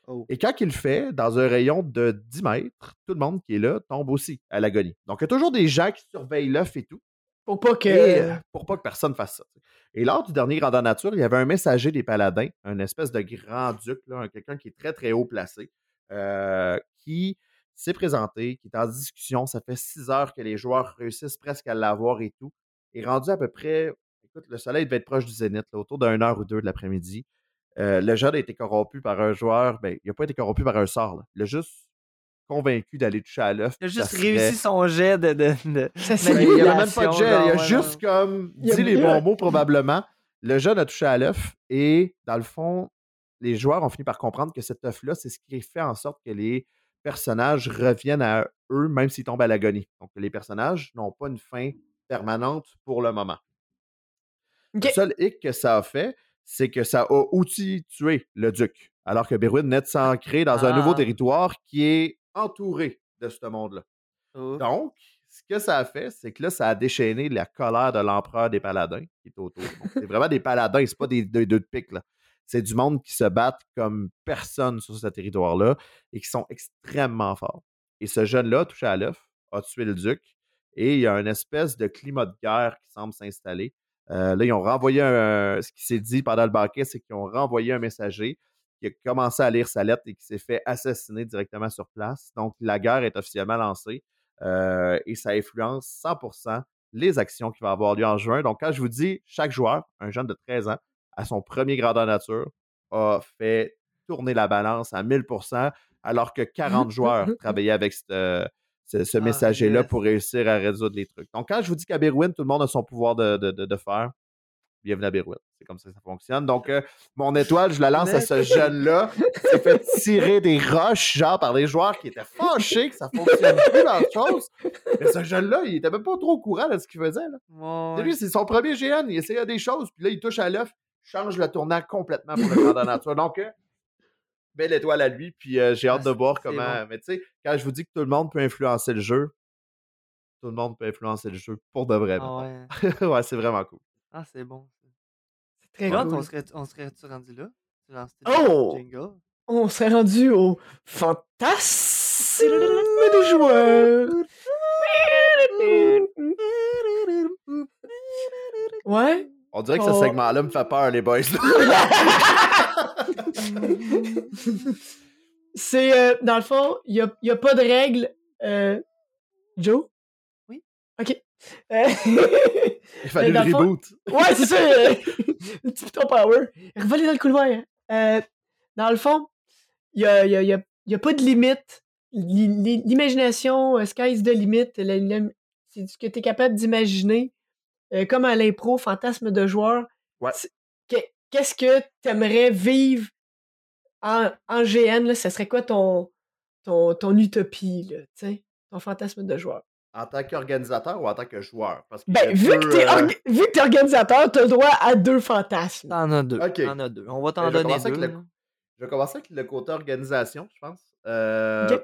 Oh. Et quand il le fait, dans un rayon de 10 mètres, tout le monde qui est là tombe aussi à l'agonie. Donc, il y a toujours des gens qui surveillent l'œuf et tout. Pour pas que. Euh, pour pas que personne fasse ça. Et lors du dernier Grandeur Nature, il y avait un messager des paladins, un espèce de grand-duc, quelqu'un qui est très, très haut placé, qui s'est présenté, qui est en discussion. Ça fait six heures que les joueurs réussissent presque à l'avoir et tout. Et rendu à peu près le soleil devait être proche du zénith, autour d'une heure ou deux de l'après-midi. Euh, le jeune a été corrompu par un joueur. Ben, il n'a pas été corrompu par un sort. Il a juste convaincu d'aller toucher à l'œuf. Il a juste réussi son jet de. de, il n'y avait même pas de jet. il a juste comme dit les bons mots, probablement. Le jeune a touché à l'œuf et, dans le fond, les joueurs ont fini par comprendre que cet œuf-là, c'est ce qui fait en sorte que les personnages reviennent à eux, même s'ils tombent à l'agonie. Donc, les personnages n'ont pas une fin permanente pour le moment. Le seul hic que ça a fait, c'est que ça a outil tué le duc. Alors que Berwyn net s'ancrer dans un nouveau ah. territoire qui est entouré de ce monde-là. Donc, ce que ça a fait, c'est que là, ça a déchaîné la colère de l'empereur des paladins qui est autour. C'est vraiment des paladins, c'est pas des deux de pique, là. C'est du monde qui se battent comme personne sur ce territoire-là et qui sont extrêmement forts. Et ce jeune-là, touché à l'œuf, a tué le duc et il y a une espèce de climat de guerre qui semble s'installer. Euh, là, ils ont renvoyé un. Ce qui s'est dit pendant le banquet, c'est qu'ils ont renvoyé un messager qui a commencé à lire sa lettre et qui s'est fait assassiner directement sur place. Donc, la guerre est officiellement lancée euh, et ça influence 100% les actions qui vont avoir lieu en juin. Donc, quand je vous dis chaque joueur, un jeune de 13 ans, à son premier grandeur nature, a fait tourner la balance à 1000% alors que 40 joueurs travaillaient avec ce, ce, ah, messager-là pour réussir à résoudre les trucs. Donc, quand je vous dis qu'à Berwyn, tout le monde a son pouvoir de, de, de, faire, bienvenue à Berwyn. C'est comme ça que ça fonctionne. Donc, euh, mon étoile, je la lance à ce jeune-là qui s'est fait tirer des roches, genre, par les joueurs qui étaient fâchés que ça fonctionne plus dans chose. Mais ce jeune-là, il était même pas trop au courant de ce qu'il faisait. Là. Lui, c'est son premier GN. Il essayait des choses, puis là, il touche à l'œuf, change le tournant complètement pour le grand nature. Donc, euh, belle étoile à lui, puis euh, j'ai hâte ah, de voir comment. Mais tu sais, quand je vous dis que tout le monde peut influencer le jeu, tout le monde peut influencer le jeu pour de vrai. Ah ouais, ouais c'est vraiment cool. Ah, c'est bon. C'est très cool. On serait, on serait rendu là? Oh! Jingle? On serait rendu au fantasme de joueurs. Ouais? On dirait que ce oh. segment-là me fait peur, les boys. c'est, euh, dans le fond, il n'y a, y a, pas de règle. Euh... Joe? Oui. OK. Euh... il fallait le reboot. ouais, c'est ça. le petit piton power. Revoler dans le couloir. Euh, dans le fond, il n'y a, y a, y a, y a, pas de limite. L'imagination, euh, sky's the limit. C'est ce que tu es capable d'imaginer. Euh, comme à l'impro, fantasme de joueur. Ouais. Qu'est-ce que tu aimerais vivre en, en GN? Là, ce serait quoi ton, ton, ton utopie, là, ton fantasme de joueur? En tant qu'organisateur ou en tant que joueur? Parce que ben, vu, que t'es euh, vu que es organisateur, t'as le droit à deux fantasmes. T'en as deux. As deux. On va t'en ben, donner deux. Le... Je vais commencer avec le côté organisation, je pense. Euh...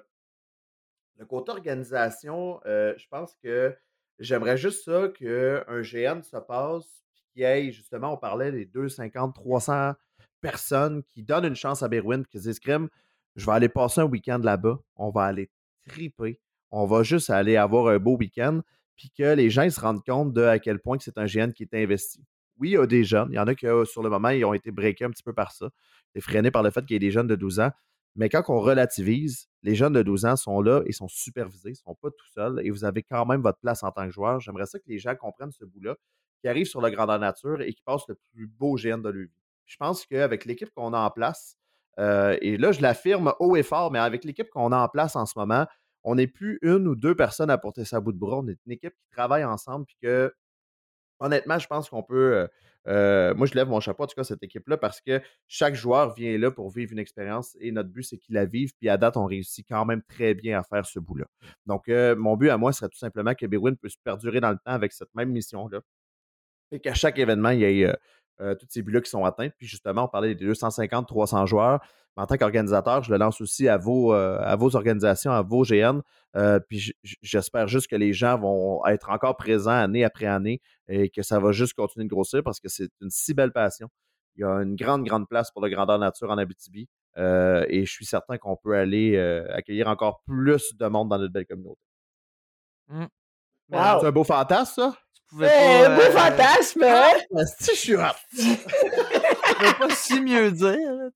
Le côté organisation, euh, je pense que J'aimerais juste ça qu'un GN se passe, puis qu'il y ait, justement, on parlait des 250, 300 personnes qui donnent une chance à Berwyn, puis qui disent, crème, je vais aller passer un week-end là-bas, on va aller triper, on va juste aller avoir un beau week-end, puis que les gens se rendent compte de à quel point c'est un GN qui est investi. Oui, il y a des jeunes, il y en a qui, sur le moment, ils ont été breakés un petit peu par ça, freinés par le fait qu'il y ait des jeunes de 12 ans, mais quand on relativise, les jeunes de 12 ans sont là et sont supervisés, ils ne sont pas tout seuls et vous avez quand même votre place en tant que joueur. J'aimerais ça que les gens comprennent ce bout-là, qui arrivent sur le grandeur nature et qui passent le plus beau GN de leur vie. Je pense qu'avec l'équipe qu'on a en place, euh, et là, je l'affirme haut et fort, mais avec l'équipe qu'on a en place en ce moment, on n'est plus une ou deux personnes à porter sa bout de bras. On est une équipe qui travaille ensemble, puis que, honnêtement, je pense qu'on peut. Euh, euh, moi, je lève mon chapeau, en tout cas, cette équipe-là, parce que chaque joueur vient là pour vivre une expérience et notre but, c'est qu'il la vive. Puis à date, on réussit quand même très bien à faire ce bout-là. Donc, mon but à moi serait tout simplement que Bewin puisse perdurer dans le temps avec cette même mission-là. Et qu'à chaque événement, il y ait euh, euh, tous ces buts-là qui sont atteints. Puis justement, on parlait des 250, 300 joueurs. Mais en tant qu'organisateur, je le lance aussi à vos, euh, à vos organisations, à vos GN. Euh, puis j'espère juste que les gens vont être encore présents année après année et que ça va juste continuer de grossir parce que c'est une si belle passion. Il y a une grande, grande place pour le grandeur nature en Abitibi. et je suis certain qu'on peut aller accueillir encore plus de monde dans notre belle communauté. Mmh. C'est un beau fantasme, ça? Pouvais eh, pas. beau euh, fantasme, hein? Ah, si je suis Je peux pas si mieux dire,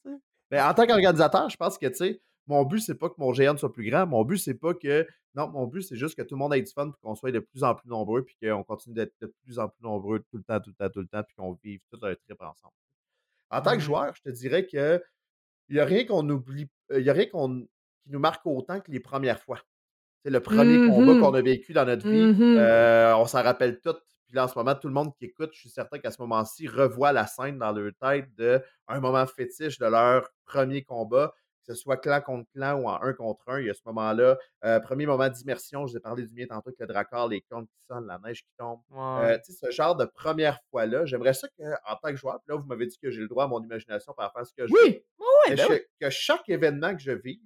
Mais en tant qu'organisateur, je pense que, tu sais, mon but, c'est pas que mon GN soit plus grand. Mon but, c'est pas que. Non, mon but, c'est juste que tout le monde ait du fun, puis qu'on soit de plus en plus nombreux, puis qu'on continue d'être de plus en plus nombreux tout le temps, tout le temps, tout le temps, puis qu'on vive tout un trip ensemble. En tant que mmh joueur, je te dirais que il n'y a rien qu'on oublie, il y a rien qu'on, qui nous marque autant que les premières fois. C'est le premier combat mmh qu'on a vécu dans notre vie. Mmh euh, on s'en rappelle tout. Puis là, en ce moment, tout le monde qui écoute, je suis certain qu'à ce moment-ci, revoit la scène dans leur tête de un moment fétiche de leur premier combat, que ce soit clan contre clan ou en un contre un. Il y a ce moment-là. Euh, premier moment d'immersion, je vous ai parlé du mien tantôt avec le dracard, les cornes qui sonnent, la neige qui tombe. Euh, ce genre de première fois-là, j'aimerais ça qu'en tant que joueur, là, vous m'avez dit que j'ai le droit à mon imagination par rapport à ce que je Oui, ben oui, que chaque événement que je vis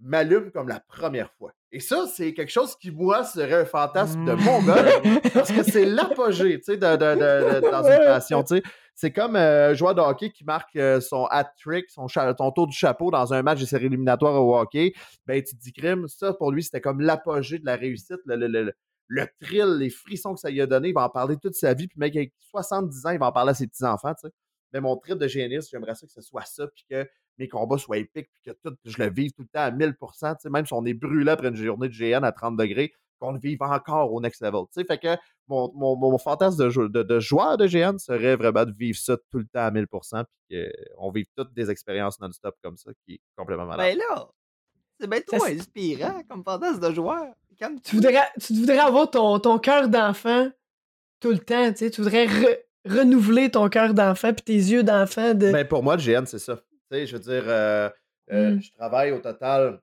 m'allume comme la première fois. Et ça, c'est quelque chose qui, moi, serait un fantasme de mon gars, parce que c'est l'apogée, tu sais, de, de, dans une passion, tu sais. C'est comme un joueur de hockey qui marque son hat-trick, son, tour du chapeau dans un match de série éliminatoire au hockey. Ben, tu te dis, crime, ça, pour lui, c'était comme l'apogée de la réussite, le, le, le, thrill, les frissons que ça lui a donné. Il va en parler toute sa vie. Puis, mec, avec 70 ans, il va en parler à ses petits-enfants, tu sais. Mais mon trip de géniste, j'aimerais ça que ce soit ça, puis que mes combats soient épiques, puis que tout, je le vive tout le temps à 1000% Même si on est brûlé après une journée de GN à 30 degrés, qu'on le vive encore au next level. Fait que mon, mon, mon fantasme de, de, de, joueur de GN serait vraiment de vivre ça tout le temps à 1000% puis qu'on vive toutes des expériences non-stop comme ça, qui est complètement malade. Ben là, c'est bien trop inspirant comme fantasme de joueur. Tu voudrais, tu voudrais avoir ton, ton cœur d'enfant tout le temps, tu sais, tu voudrais renouveler ton cœur d'enfant puis tes yeux d'enfant. De... Ben pour moi, le GN, c'est ça. Tu sais, je veux dire, euh, euh, mmh. je travaille au total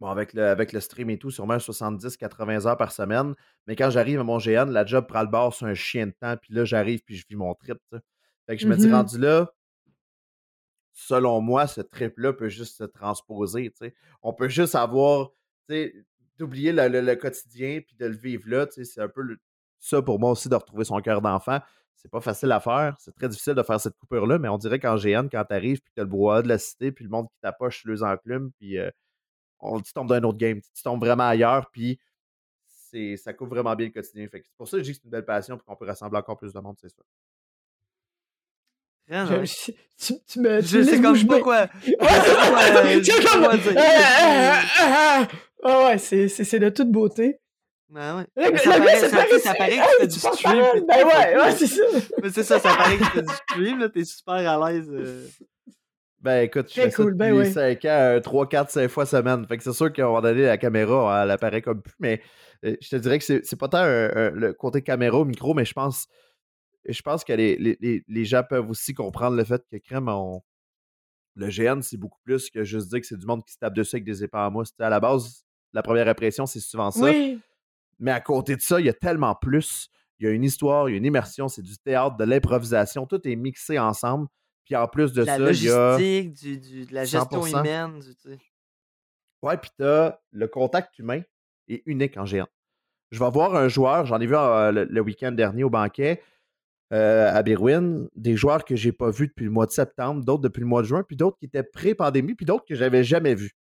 Bon, avec le, avec le stream et tout, sûrement 70-80 heures par semaine. Mais quand j'arrive à mon GN, la job prend le bord sur un chien de temps. Puis là, j'arrive puis je vis mon trip. Fait que je me dis, mmh rendu là, selon moi, ce trip-là peut juste se transposer. On peut juste avoir, d'oublier le, le, quotidien puis de le vivre là. C'est un peu ça pour moi aussi de retrouver son cœur d'enfant. C'est pas facile à faire. C'est très difficile de faire cette coupure-là, mais on dirait qu'en GN, quand tu arrives puis que tu as le bois de la cité, puis le monde qui t'approche les enclumes, puis euh, on, tu tombes dans un autre game. Tu tombes vraiment ailleurs, puis ça couvre vraiment bien le quotidien. c'est pour ça que je dis que c'est une belle passion, puis qu'on peut rassembler encore plus de monde, c'est ça. Je, tu, tu, me. Je sais comme pas quoi. Ah ouais, c'est de toute beauté. Ben ouais. Mais ça, paraît, ça, ça, paraît que tu fais du stream. Ben ouais, ouais, c'est ça. Mais c'est ça, ça paraît que tu fais du stream, là, t'es super à l'aise. Euh. Ben écoute, je fais cool, ça ben depuis 5 ans, 3, 4, 5 fois semaine. Fait que c'est sûr qu'à un moment donné, la caméra, elle apparaît comme plus, mais euh, je te dirais que c'est pas tant le côté caméra ou micro, mais je pense je pense que les, les, les, gens peuvent aussi comprendre le fait que crème, on... le GN, c'est beaucoup plus que juste dire que c'est du monde qui se tape dessus avec des épées en mousse. à la base, la première impression, c'est souvent ça. Mais à côté de ça, il y a tellement plus. Il y a une histoire, il y a une immersion, c'est du théâtre, de l'improvisation, tout est mixé ensemble. Puis en plus de ça, il y a. Du, du, de la gestion humaine. Du, ouais, puis t'as le contact humain est unique en géant. Je vais voir un joueur, j'en ai vu euh, le, week-end dernier au banquet euh, à Berwyn, des joueurs que j'ai pas vus depuis le mois de septembre, d'autres depuis le mois de juin, puis d'autres qui étaient pré-pandémie, puis d'autres que j'avais jamais vus.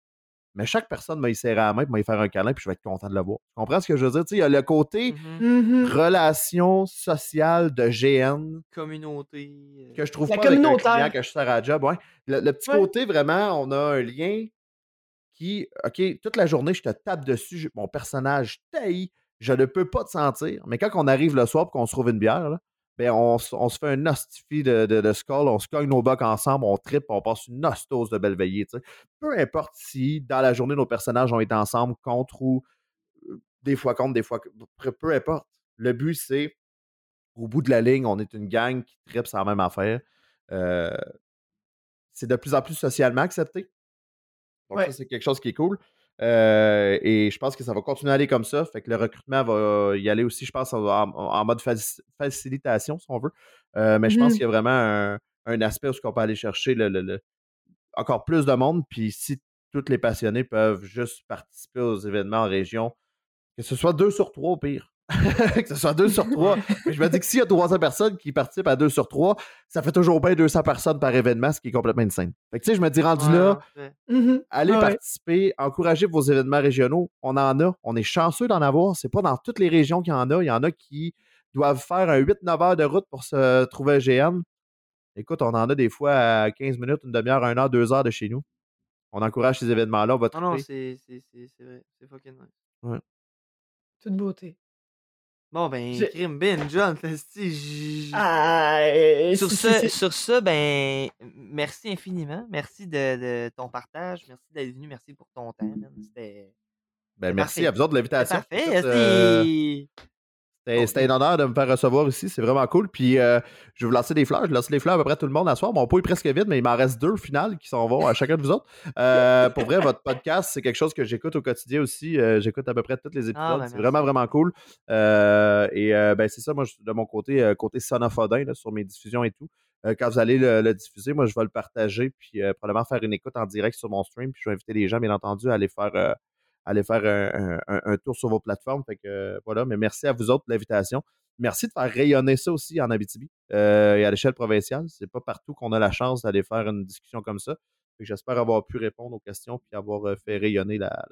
Mais chaque personne m'a serré à la main, m'a faire un câlin, puis je vais être content de le voir. Tu comprends ce que je veux dire? il y a le côté mmh mmh relation sociale de GN. Communauté. Euh. Que je trouve pas avec un client que je sers à job. Ouais. Le, petit côté, vraiment, on a un lien qui, OK, toute la journée, je te tape dessus, mon personnage taille, je ne peux pas te sentir. Mais quand on arrive le soir et qu'on se trouve une bière, là, ben on, on, se fait un hostifie de, de, de, skull, on se cogne nos bucks ensemble, on tripe, on passe une ostose de belle veillée. Peu importe si dans la journée nos personnages ont été ensemble contre ou euh, des fois contre, des fois peu, peu importe. Le but, c'est au bout de la ligne, on est une gang qui tripe sans même affaire. Euh, c'est de plus en plus socialement accepté. Donc, ça, c'est quelque chose qui est cool. Euh, et je pense que ça va continuer à aller comme ça. Fait que le recrutement va y aller aussi, je pense, en, mode facilitation, si on veut. Euh, mais je pense mmh qu'il y a vraiment un, aspect où on peut aller chercher le, encore plus de monde. Puis si tous les passionnés peuvent juste participer aux événements en région, que ce soit deux sur trois au pire. que ce soit deux sur trois. Mais je me dis que s'il y a 300 personnes qui participent à deux sur trois, ça fait toujours bien 200 personnes par événement, ce qui est complètement insane. Fait que tu sais, je me dis, rendu là, mmh allez participer, encouragez vos événements régionaux. On en a. On est chanceux d'en avoir. C'est pas dans toutes les régions qu'il y en a. Il y en a qui doivent faire un 8-9 heures de route pour se trouver un GN. Écoute, on en a des fois à 15 minutes, une demi-heure, une heure, deux heures de chez nous. On encourage ces événements-là. On va Non, non, c'est vrai. C'est fucking nice. Ouais. Toute beauté. Bon, ben, crime bin, John. Ah, sur, ce, sur ça, ben, merci infiniment. Merci de, de ton partage. Merci d'être venu. Merci pour ton temps. C'était. Ben, merci à vous autres de l'invitation. Parfait. C'était un honneur de me faire recevoir ici. C'est vraiment cool. Puis, euh, je vais vous lancer des fleurs. Je lance des fleurs à peu près tout le monde à soir. Mon pot est presque vide, mais il m'en reste deux au final qui s'en vont à chacun de vous autres. Euh, pour vrai, votre podcast, c'est quelque chose que j'écoute au quotidien aussi. Euh, j'écoute à peu près tous les ah, épisodes. Ben, c'est vraiment, vraiment cool. et ben, c'est ça, moi, de mon côté, côté sonophodin, sur mes diffusions et tout. quand vous allez le, diffuser, moi, je vais le partager, puis probablement faire une écoute en direct sur mon stream, puis je vais inviter les gens, bien entendu, à aller faire, aller faire un, tour sur vos plateformes. Fait que voilà, mais merci à vous autres de l'invitation. Merci de faire rayonner ça aussi en Abitibi et à l'échelle provinciale. C'est pas partout qu'on a la chance d'aller faire une discussion comme ça. J'espère avoir pu répondre aux questions puis avoir fait rayonner la,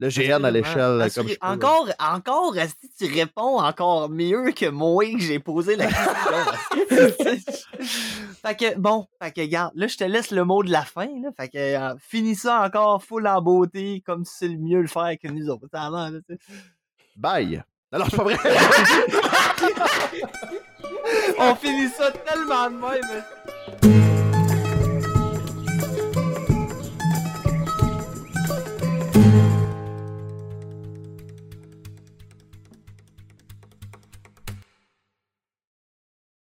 le GN à l'échelle comme je Encore, encore, si tu réponds encore mieux que moi que j'ai posé la question. fait que, bon, fait que, regarde, là, je te laisse le mot de la fin, là. Fait que, euh, finis ça encore full en beauté, comme si c'est le mieux le faire que nous autres. Avant, Bye! Alors, c'est pas vrai! On finit ça tellement de même.